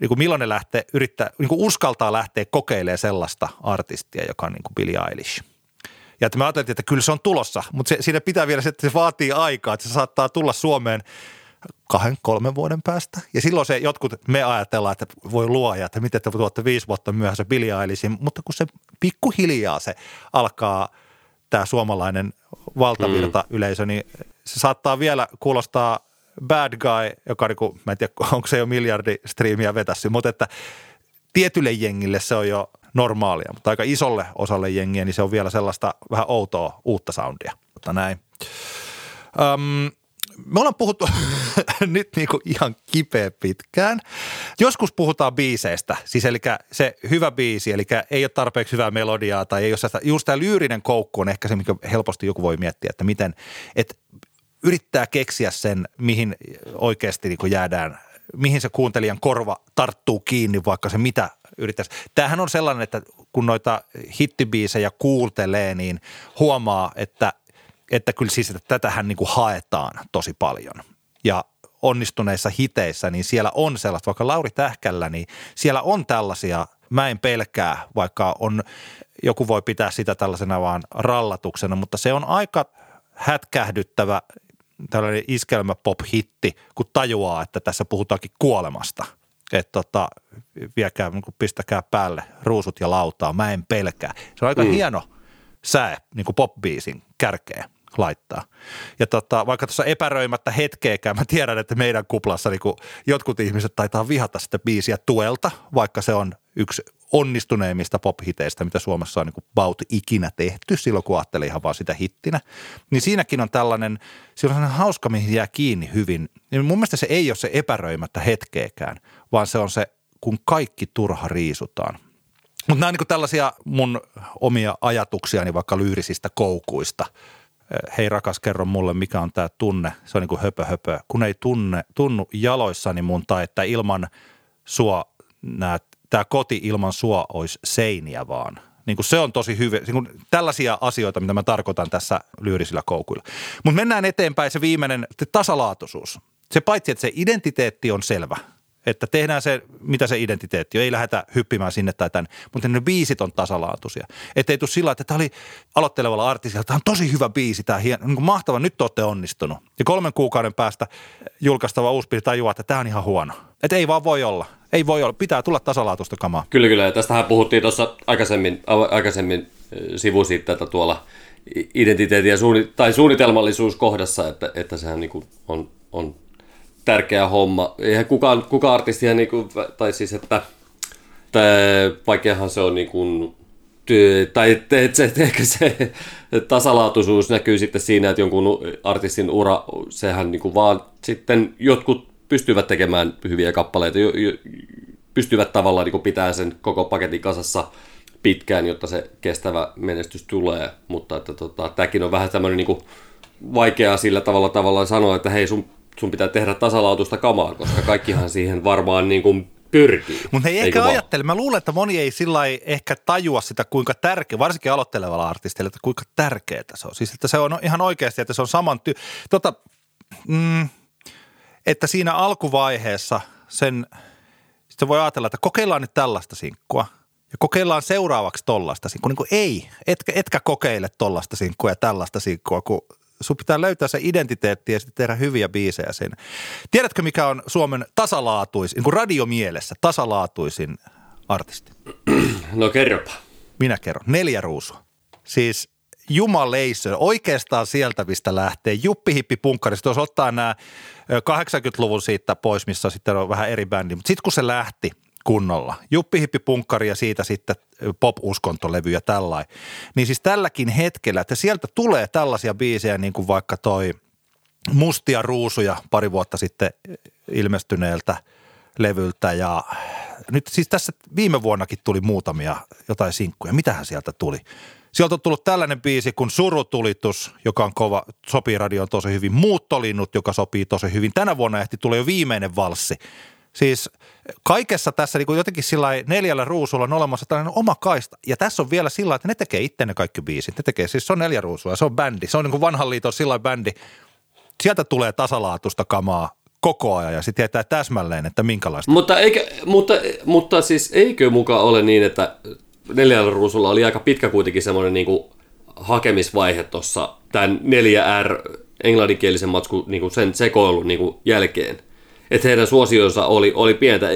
niin kuin milloin ne lähtee, yrittää, niin kuin uskaltaa lähteä kokeilemaan sellaista artistia, joka on niin kuin Billie Eilish – ja että mä ajattelin, että kyllä se on tulossa, mutta se, siinä pitää vielä se, että se vaatii aikaa, että se saattaa tulla Suomeen kahden, kolmen vuoden päästä. Ja silloin se jotkut, me ajatellaan, että voi luoja, että miten te tuotte viisi vuotta myöhässä Billie Eilishim, mutta kun se pikkuhiljaa se alkaa tämä suomalainen valtavirta mm. yleisö, niin se saattaa vielä kuulostaa bad guy, joka niinku, mä en tiedä, onko se jo miljardi striimiä vetässyt, mutta että tietylle jengille se on jo normaalia, mutta aika isolle osalle jengiä, niin se on vielä sellaista vähän outoa uutta soundia. Mutta näin. Öm, me ollaan puhuttu nyt niinku ihan kipeä pitkään. Joskus puhutaan biiseistä, siis eli se hyvä biisi, eli ei ole tarpeeksi hyvää melodiaa tai ei ole sitä, just tämä lyyrinen koukku on ehkä se, mikä helposti joku voi miettiä, että miten, että yrittää keksiä sen, mihin oikeasti niin jäädään, mihin se kuuntelijan korva tarttuu kiinni, vaikka se mitä yrittäisi. Tämähän on sellainen, että kun noita hittibiisejä kuultelee, niin huomaa, että, että kyllä siis että tätähän niin kuin haetaan tosi paljon. Ja onnistuneissa hiteissä, niin siellä on sellaista, vaikka Lauri Tähkällä, niin siellä on tällaisia, mä en pelkää, vaikka on, joku voi pitää sitä tällaisena vaan rallatuksena, mutta se on aika hätkähdyttävä tällainen iskelmäpop-hitti, kun tajuaa, että tässä puhutaankin kuolemasta – että tota, viekää, niin pistäkää päälle ruusut ja lautaa, mä en pelkää. Se on aika mm. hieno sää niin kuin pop-biisin kärkeä laittaa. Ja tota, vaikka tuossa epäröimättä hetkeäkään, mä tiedän, että meidän kuplassa niin jotkut ihmiset taitaa vihata sitä biisiä tuelta, vaikka se on yksi onnistuneimmista pop-hiteistä, mitä Suomessa on niin baut ikinä tehty, silloin kun ajattelee ihan vaan sitä hittinä. Niin siinäkin on tällainen, siinä on sellainen hauska, mihin jää kiinni hyvin. Niin mun mielestä se ei ole se epäröimättä hetkeäkään, vaan se on se, kun kaikki turha riisutaan. Mutta nämä on niin tällaisia mun omia ajatuksiani vaikka lyyrisistä koukuista. Hei rakas, kerro mulle, mikä on tämä tunne. Se on niin kuin höpö höpö. Kun ei tunne, tunnu jaloissani mun tai että ilman sua nämä tämä koti ilman sua olisi seiniä vaan. Niin kuin se on tosi hyvä. Niin kuin tällaisia asioita, mitä mä tarkoitan tässä lyyrisillä koukuilla. Mutta mennään eteenpäin se viimeinen tasalaatuisuus. Se paitsi, että se identiteetti on selvä – että tehdään se, mitä se identiteetti on. Ei lähdetä hyppimään sinne tai tänne, mutta ne biisit on tasalaatuisia. Että ei tule sillä että tämä oli aloittelevalla artistilla, tämä on tosi hyvä biisi, tämä hieno, niin mahtava, nyt olette onnistunut. Ja kolmen kuukauden päästä julkaistava uusi biisi tajuaa, että tämä on ihan huono. Että ei vaan voi olla. Ei voi olla. Pitää tulla tasalaatuista kamaa. Kyllä, kyllä. Ja tästähän puhuttiin tuossa aikaisemmin, aikaisemmin sivusi tätä tuolla identiteetin ja suunnit- tai suunnitelmallisuus kohdassa, että, että sehän niin on, on tärkeä homma. Eihän kukaan, kuka artistia, niin kuin, tai siis että, että vaikeahan se on niin kuin, tai että se, ehkä se tasalaatuisuus näkyy sitten siinä, että jonkun artistin ura, sehän niin kuin vaan sitten jotkut pystyvät tekemään hyviä kappaleita, jo, jo, pystyvät tavallaan niin pitää sen koko paketin kasassa pitkään, jotta se kestävä menestys tulee, mutta että tota, tämäkin on vähän tämmöinen niin kuin vaikeaa sillä tavalla tavallaan sanoa, että hei sun sun pitää tehdä tasalaatuista kamaa, koska kaikkihan siihen varmaan niin kuin pyrkii. Mutta ei ehkä vaan? ajattele. Mä luulen, että moni ei sillä ehkä tajua sitä, kuinka tärkeä, varsinkin aloittelevalla artistilla, että kuinka tärkeää se on. Siis että se on ihan oikeasti, että se on saman ty- tota, mm, että siinä alkuvaiheessa sen, sitten voi ajatella, että kokeillaan nyt tällaista sinkkua ja kokeillaan seuraavaksi tollaista sinkkua. Niin kuin ei, etkä, etkä kokeile tollaista sinkkua ja tällaista sinkkua, kun sun pitää löytää se identiteetti ja sitten tehdä hyviä biisejä siinä. Tiedätkö, mikä on Suomen tasalaatuisin, niin kuin radiomielessä tasalaatuisin artisti? No kerropa. Minä kerron. Neljä ruusua. Siis jumaleisö, oikeastaan sieltä, mistä lähtee. Juppihippi punkkarista, jos ottaa nämä 80-luvun siitä pois, missä sitten on vähän eri bändi. Mutta sitten kun se lähti, kunnolla. Juppihippi punkkari ja siitä sitten pop-uskontolevy ja tällainen. Niin siis tälläkin hetkellä, että sieltä tulee tällaisia biisejä niin kuin vaikka toi Mustia ruusuja pari vuotta sitten ilmestyneeltä levyltä ja nyt siis tässä viime vuonnakin tuli muutamia jotain sinkkuja. Mitähän sieltä tuli? Sieltä on tullut tällainen biisi kuin Surutulitus, joka on kova, sopii radioon tosi hyvin. Muuttolinnut, joka sopii tosi hyvin. Tänä vuonna ehti tulee jo viimeinen valssi. Siis kaikessa tässä niin kuin jotenkin sillä neljällä ruusulla on olemassa tällainen oma kaista. Ja tässä on vielä sillä että ne tekee itse ne kaikki biisit. Ne tekee, siis se on neljä ruusua, se on bändi. Se on niin kuin vanhan liiton sillä bändi. Sieltä tulee tasalaatusta kamaa koko ajan ja sitten tietää täsmälleen, että minkälaista. Mutta, eikä, mutta, mutta siis eikö mukaan ole niin, että neljällä ruusulla oli aika pitkä kuitenkin semmoinen niin kuin hakemisvaihe tuossa tämän 4R englanninkielisen matskun niin sen sekoilun niin jälkeen – että heidän suosionsa oli, oli pientä.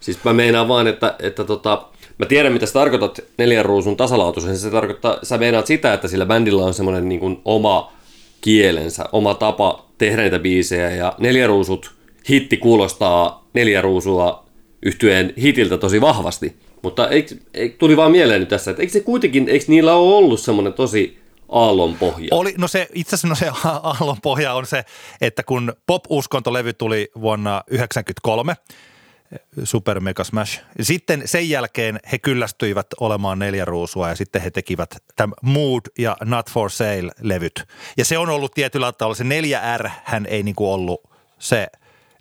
Siis mä meinaan vaan, että, että tota, mä tiedän mitä sä tarkoitat neljän ruusun tasalautuisen. Se tarkoittaa, sä meinaat sitä, että sillä bändillä on semmoinen niin oma kielensä, oma tapa tehdä niitä biisejä ja neljä ruusut hitti kuulostaa neljä ruusua yhtyeen hitiltä tosi vahvasti. Mutta eikö, eikö, tuli vaan mieleen nyt tässä, että eikö se kuitenkin, eikö niillä ole ollut semmoinen tosi aallonpohja? Oli, no se, itse asiassa no se aallonpohja on se, että kun pop-uskontolevy tuli vuonna 1993, Super Mega Smash. Sitten sen jälkeen he kyllästyivät olemaan neljä ruusua ja sitten he tekivät tämän Mood ja Not for Sale-levyt. Ja se on ollut tietyllä tavalla, se 4R hän ei niinku ollut se,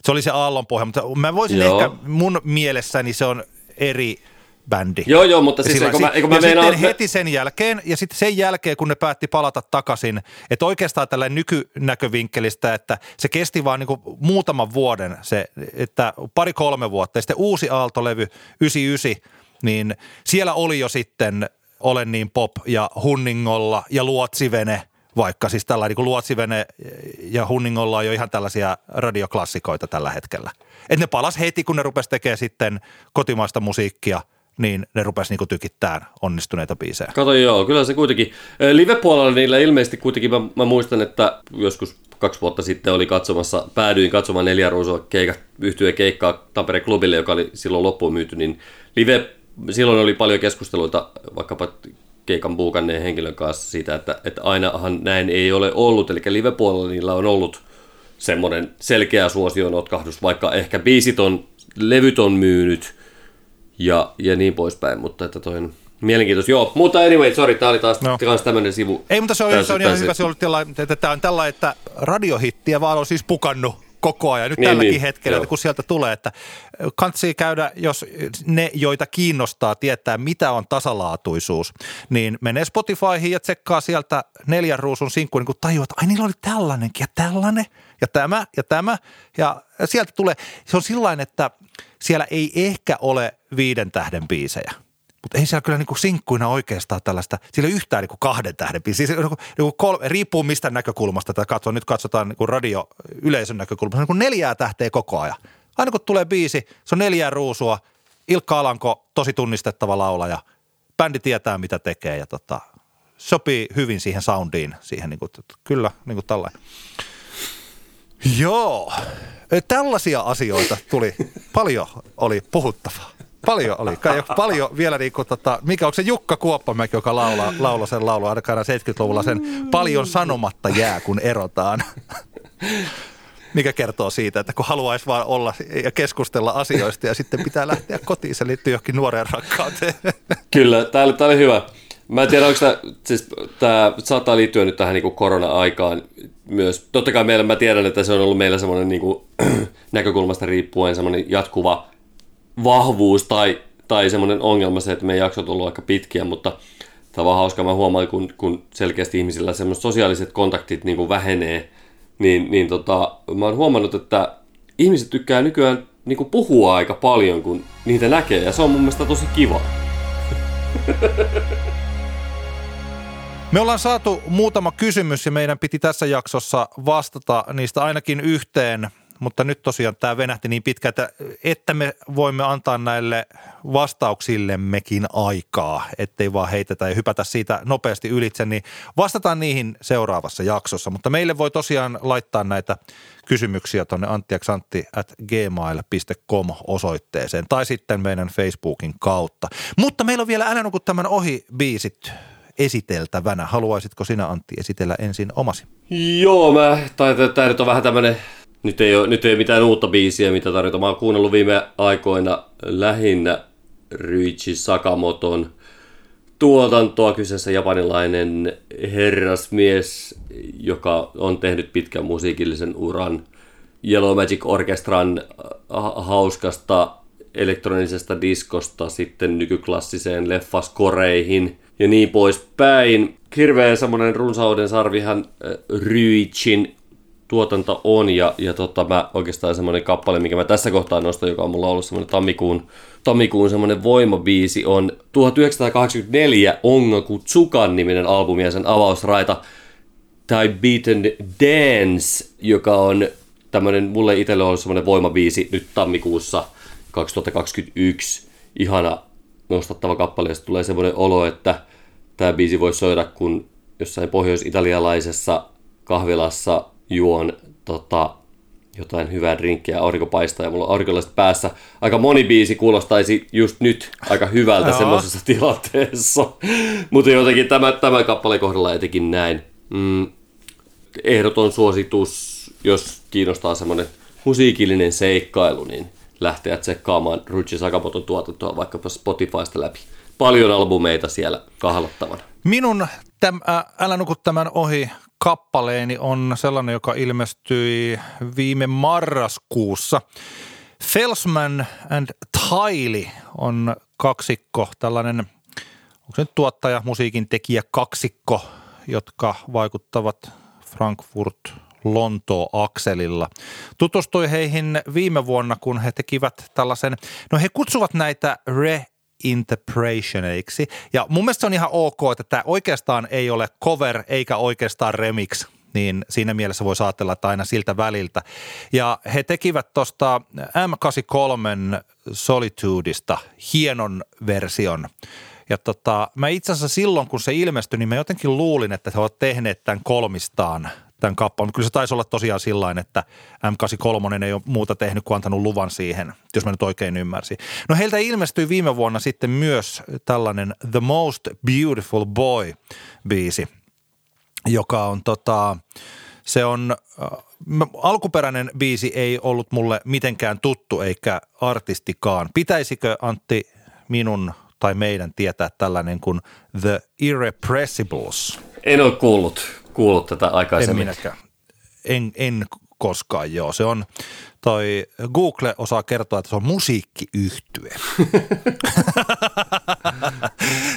se oli se aallonpohja, mutta mä voisin Joo. ehkä, mun mielessäni se on eri – bändi. Joo, joo, mutta siis eikö mä, eikö mä ja meinaan... sitten heti sen jälkeen, ja sitten sen jälkeen, kun ne päätti palata takaisin, että oikeastaan tällä nykynäkövinkkelistä, että se kesti vaan niin muutaman vuoden, se, että pari-kolme vuotta, ja sitten uusi Aalto-levy 99, niin siellä oli jo sitten Olen niin pop ja Hunningolla ja Luotsivene – vaikka siis tällainen niin Luotsivene ja Hunningolla on jo ihan tällaisia radioklassikoita tällä hetkellä. Et ne palas heti, kun ne rupesi tekemään sitten kotimaista musiikkia – niin ne rupesi niinku tykittämään onnistuneita biisejä. Kato joo, kyllä se kuitenkin. Live-puolella niillä ilmeisesti kuitenkin, mä, mä muistan, että joskus kaksi vuotta sitten oli katsomassa, päädyin katsomaan neljä ruusua keika, yhtyä keikkaa Tampereen klubille, joka oli silloin loppuun myyty, niin live, silloin oli paljon keskusteluita vaikkapa keikan buukanneen henkilön kanssa siitä, että, että ainahan näin ei ole ollut, eli live-puolella niillä on ollut semmoinen selkeä suosion otkahdus, vaikka ehkä biisit on, levyt on myynyt – ja, ja niin poispäin, mutta että toi on mielenkiintoista. Joo, mutta anyway, sorry, tämä oli taas no. tämmöinen sivu. Ei, mutta se on, täysin, se on ihan hyvä, se on tällä, että tämä on tällä, että radiohittiä vaan on siis pukannut koko ajan. Nyt Niin, tälläkin niin, hetkellä, joo. että kun sieltä tulee, että kansi käydä, jos ne, joita kiinnostaa tietää, mitä on tasalaatuisuus, niin menee Spotifyhin ja tsekkaa sieltä neljän ruusun sinkku, niin kun tajuaa, että ai niillä oli tällainenkin ja tällainen ja tämä ja tämä. Ja sieltä tulee, se on sillain, että siellä ei ehkä ole viiden tähden biisejä. Mutta ei siellä kyllä niinku sinkkuina oikeastaan tällaista, siellä ei yhtään niinku kahden tähden biisiä. Siis niinku, niinku kolme, riippuu mistä näkökulmasta tätä katsoo. Nyt katsotaan niinku radio yleisön näkökulmasta. Niinku neljää tähteä koko ajan. Aina kun tulee biisi, se on neljää ruusua. Ilkka Alanko, tosi tunnistettava laulaja. Bändi tietää mitä tekee ja tota, sopii hyvin siihen soundiin. Siihen niinku, kyllä, niinku tällainen. Joo, tällaisia asioita tuli. Paljon oli puhuttavaa. Paljon oli. Kai paljon vielä niin kuin, tota, mikä on se Jukka Kuoppamäki, joka laulaa, laulaa sen laulun ainakaan 70-luvulla sen paljon sanomatta jää, kun erotaan. Mikä kertoo siitä, että kun haluaisi vaan olla ja keskustella asioista ja sitten pitää lähteä kotiin, se liittyy johonkin nuoreen rakkauteen. Kyllä, tämä oli, tää oli hyvä. Mä en tiedä, onko tämä, siis tämä saattaa liittyä nyt tähän niin korona-aikaan myös. Totta kai meillä, mä tiedän, että se on ollut meillä semmoinen niin kuin, näkökulmasta riippuen semmoinen jatkuva vahvuus tai, tai semmoinen ongelma se, että meidän jaksot on ollut aika pitkiä, mutta tämä on hauska. Mä huomaan, kun, kun selkeästi ihmisillä semmoiset sosiaaliset kontaktit niin kuin vähenee, niin, niin tota, mä oon huomannut, että ihmiset tykkää nykyään niin kuin puhua aika paljon, kun niitä näkee, ja se on mun mielestä tosi kiva. Me ollaan saatu muutama kysymys ja meidän piti tässä jaksossa vastata niistä ainakin yhteen, mutta nyt tosiaan tämä venähti niin pitkä, että, että me voimme antaa näille vastauksillemmekin aikaa, ettei vaan heitetä ja hypätä siitä nopeasti ylitse, niin vastataan niihin seuraavassa jaksossa. Mutta meille voi tosiaan laittaa näitä kysymyksiä tuonne anttiaksantti at gmail.com osoitteeseen tai sitten meidän Facebookin kautta. Mutta meillä on vielä älä tämän ohi biisit esiteltävänä. Haluaisitko sinä Antti esitellä ensin omasi? Joo, mä, tai tämä nyt on vähän tämmönen, nyt ei, ole, nyt ei ole mitään uutta biisiä, mitä tarjota. Mä oon kuunnellut viime aikoina lähinnä Ryuichi Sakamoton tuotantoa. Kyseessä japanilainen herrasmies, joka on tehnyt pitkän musiikillisen uran Yellow Magic Orchestran äh, hauskasta elektronisesta diskosta sitten nykyklassiseen leffaskoreihin ja niin poispäin. Hirveän semmoinen runsauden sarvihan äh, Ryichin tuotanto on ja, ja tota, mä oikeastaan semmoinen kappale, mikä mä tässä kohtaa nostan, joka on mulla ollut semmoinen tammikuun, tammikuun semmoinen voimabiisi on 1984 Ongaku Tsukan niminen albumi ja sen avausraita Tibetan Dance, joka on tämmöinen, mulle itselle on semmoinen voimabiisi nyt tammikuussa 2021. Ihana nostattava kappale, ja tulee semmoinen olo, että tämä biisi voi soida, kun jossain pohjois-italialaisessa kahvilassa juon tota, jotain hyvää drinkkiä, aurinko paistaa ja mulla on aurinkolaiset päässä. Aika moni biisi kuulostaisi just nyt aika hyvältä semmoisessa tilanteessa. Mutta jotenkin tämä, tämä kappale kohdalla etenkin näin. Mm, ehdoton suositus, jos kiinnostaa semmoinen musiikillinen seikkailu, niin lähteä tsekkaamaan Ruchi Sakamoton tuotantoa vaikkapa Spotifysta läpi. Paljon albumeita siellä kahlattavana. Minun täm, ä, Älä nuku tämän ohi kappaleeni on sellainen, joka ilmestyi viime marraskuussa. Felsman and Tiley on kaksikko, tällainen, onko se nyt tuottaja, musiikin tekijä kaksikko, jotka vaikuttavat Frankfurt Lontoo-akselilla. Tutustuin heihin viime vuonna, kun he tekivät tällaisen, no he kutsuvat näitä re interpretationeiksi. Ja mun mielestä se on ihan ok, että tämä oikeastaan ei ole cover eikä oikeastaan remix, niin siinä mielessä voi ajatella, että aina siltä väliltä. Ja he tekivät tuosta M83 Solitudeista hienon version. Ja tota, mä itse asiassa silloin, kun se ilmestyi, niin mä jotenkin luulin, että he ovat tehneet tämän kolmistaan tämän kappaleen. Kyllä se taisi olla tosiaan sillain, että M83 ei ole muuta tehnyt kuin antanut luvan siihen, jos mä nyt oikein ymmärsin. No heiltä ilmestyi viime vuonna sitten myös tällainen The Most Beautiful Boy-biisi, joka on tota, se on, äh, alkuperäinen biisi ei ollut mulle mitenkään tuttu eikä artistikaan. Pitäisikö Antti minun tai meidän tietää tällainen kuin The Irrepressibles? En ole kuullut, kuullut tätä En aikaisemmin. minäkään. En, en koskaan, joo. Se on, toi Google osaa kertoa, että se on musiikkiyhtye.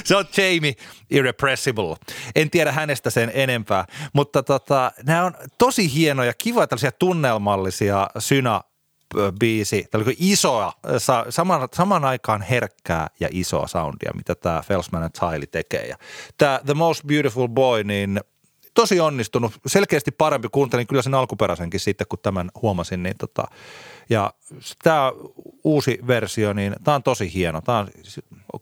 se on Jamie Irrepressible. En tiedä hänestä sen enempää, mutta tota, nämä on tosi hienoja, kivoja tällaisia tunnelmallisia syna biisi, tämä isoa, saman, saman aikaan herkkää ja isoa soundia, mitä tämä Felsman Tiley tekee. Ja tämä The Most Beautiful Boy, niin tosi onnistunut, selkeästi parempi, kuuntelin kyllä sen alkuperäisenkin sitten, kun tämän huomasin, niin tota, ja tämä uusi versio, niin tämä on tosi hieno, tämä on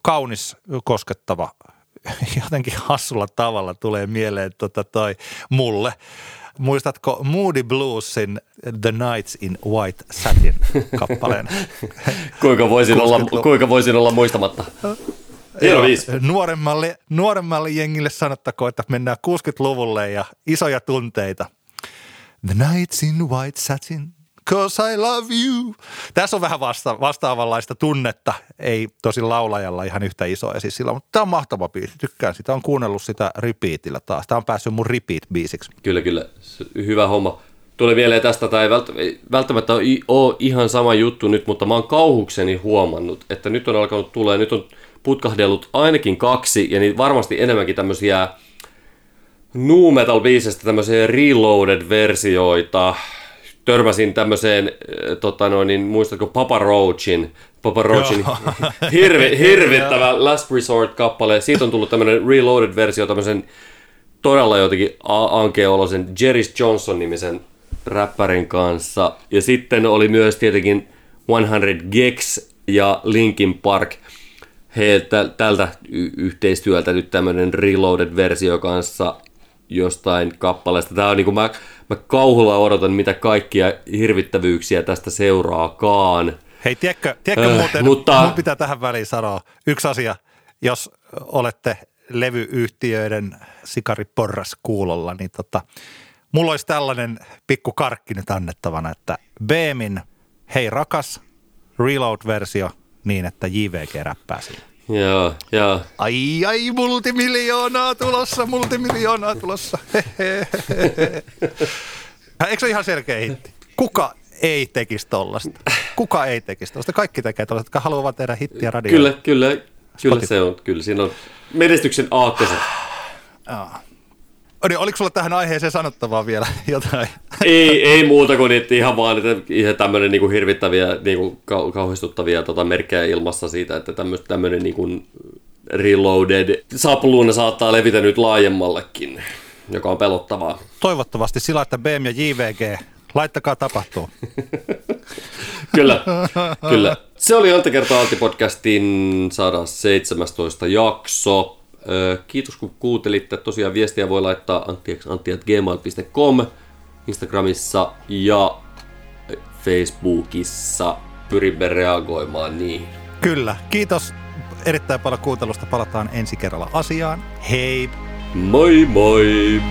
kaunis, koskettava, jotenkin hassulla tavalla tulee mieleen tota toi mulle Muistatko Moody Bluesin The Nights in White Satin kappaleen? kuinka, voisin olla, kuinka voisin olla muistamatta? Nuoremmalle, nuoremmalle jengille sanottakoon, että mennään 60-luvulle ja isoja tunteita. The nights in white satin, cause I love you. Tässä on vähän vasta, vastaavanlaista tunnetta, ei tosi laulajalla ihan yhtä isoa esisillä, mutta tämä on mahtava biisi, tykkään sitä, on kuunnellut sitä repeatillä taas. Tämä on päässyt mun repeat-biisiksi. Kyllä, kyllä, hyvä homma. Tuli mieleen tästä, tai ei välttämättä ole ihan sama juttu nyt, mutta mä oon kauhukseni huomannut, että nyt on alkanut tulee, nyt on putkahdellut ainakin kaksi, ja niin varmasti enemmänkin tämmöisiä nu metal biisestä tämmöisiä reloaded-versioita, törmäsin tämmöiseen, äh, tota noin, niin muistatko Papa Roachin, Papa Roachin hirvi, hirvittävä Last Resort-kappale. Siitä on tullut tämmöinen reloaded-versio tämmöisen todella jotenkin ankeolosen Jerry Johnson-nimisen räppärin kanssa. Ja sitten oli myös tietenkin 100 Gex ja Linkin Park heiltä tältä y- yhteistyöltä nyt tämmöinen reloaded-versio kanssa jostain kappaleesta. Tämä on niin kuin mä, mä kauhulla odotan, mitä kaikkia hirvittävyyksiä tästä seuraakaan. Hei, tiedätkö, tiedätkö äh, muuten, mutta... mun pitää tähän väliin sanoa yksi asia, jos olette levyyhtiöiden sikariporras kuulolla, niin tota, mulla olisi tällainen pikku karkki nyt annettavana, että Beemin Hei rakas, Reload-versio niin, että JVG räppää siinä. Joo, joo. Ai ai, multimiljoonaa tulossa, multimiljoonaa tulossa. Eikö se ihan selkeä hitti? Kuka ei tekisi tollasta? Kuka ei tekisi tollasta? Kaikki tekee tollasta, jotka haluavat tehdä hittiä radioon. Kyllä, kyllä, kyllä se on. Kyllä siinä on menestyksen aakkoset. Niin, oliko sulla tähän aiheeseen sanottavaa vielä jotain? Ei, ei muuta kuin että ihan vaan että ihan tämmöinen niin kuin hirvittäviä, niin kuin kauhistuttavia tota, merkkejä ilmassa siitä, että tämmöinen niin kuin reloaded sapluuna saattaa levitä nyt laajemmallekin, joka on pelottavaa. Toivottavasti sillä, että BM ja JVG, laittakaa tapahtuu. kyllä, kyllä. Se oli Antti kertaa Antti podcastin 117 jakso. Kiitos kun kuuntelitte. Tosiaan viestiä voi laittaa antti.gmail.com Instagramissa ja Facebookissa. Pyrimme reagoimaan niihin. Kyllä. Kiitos erittäin paljon kuuntelusta. Palataan ensi kerralla asiaan. Hei! Moi moi!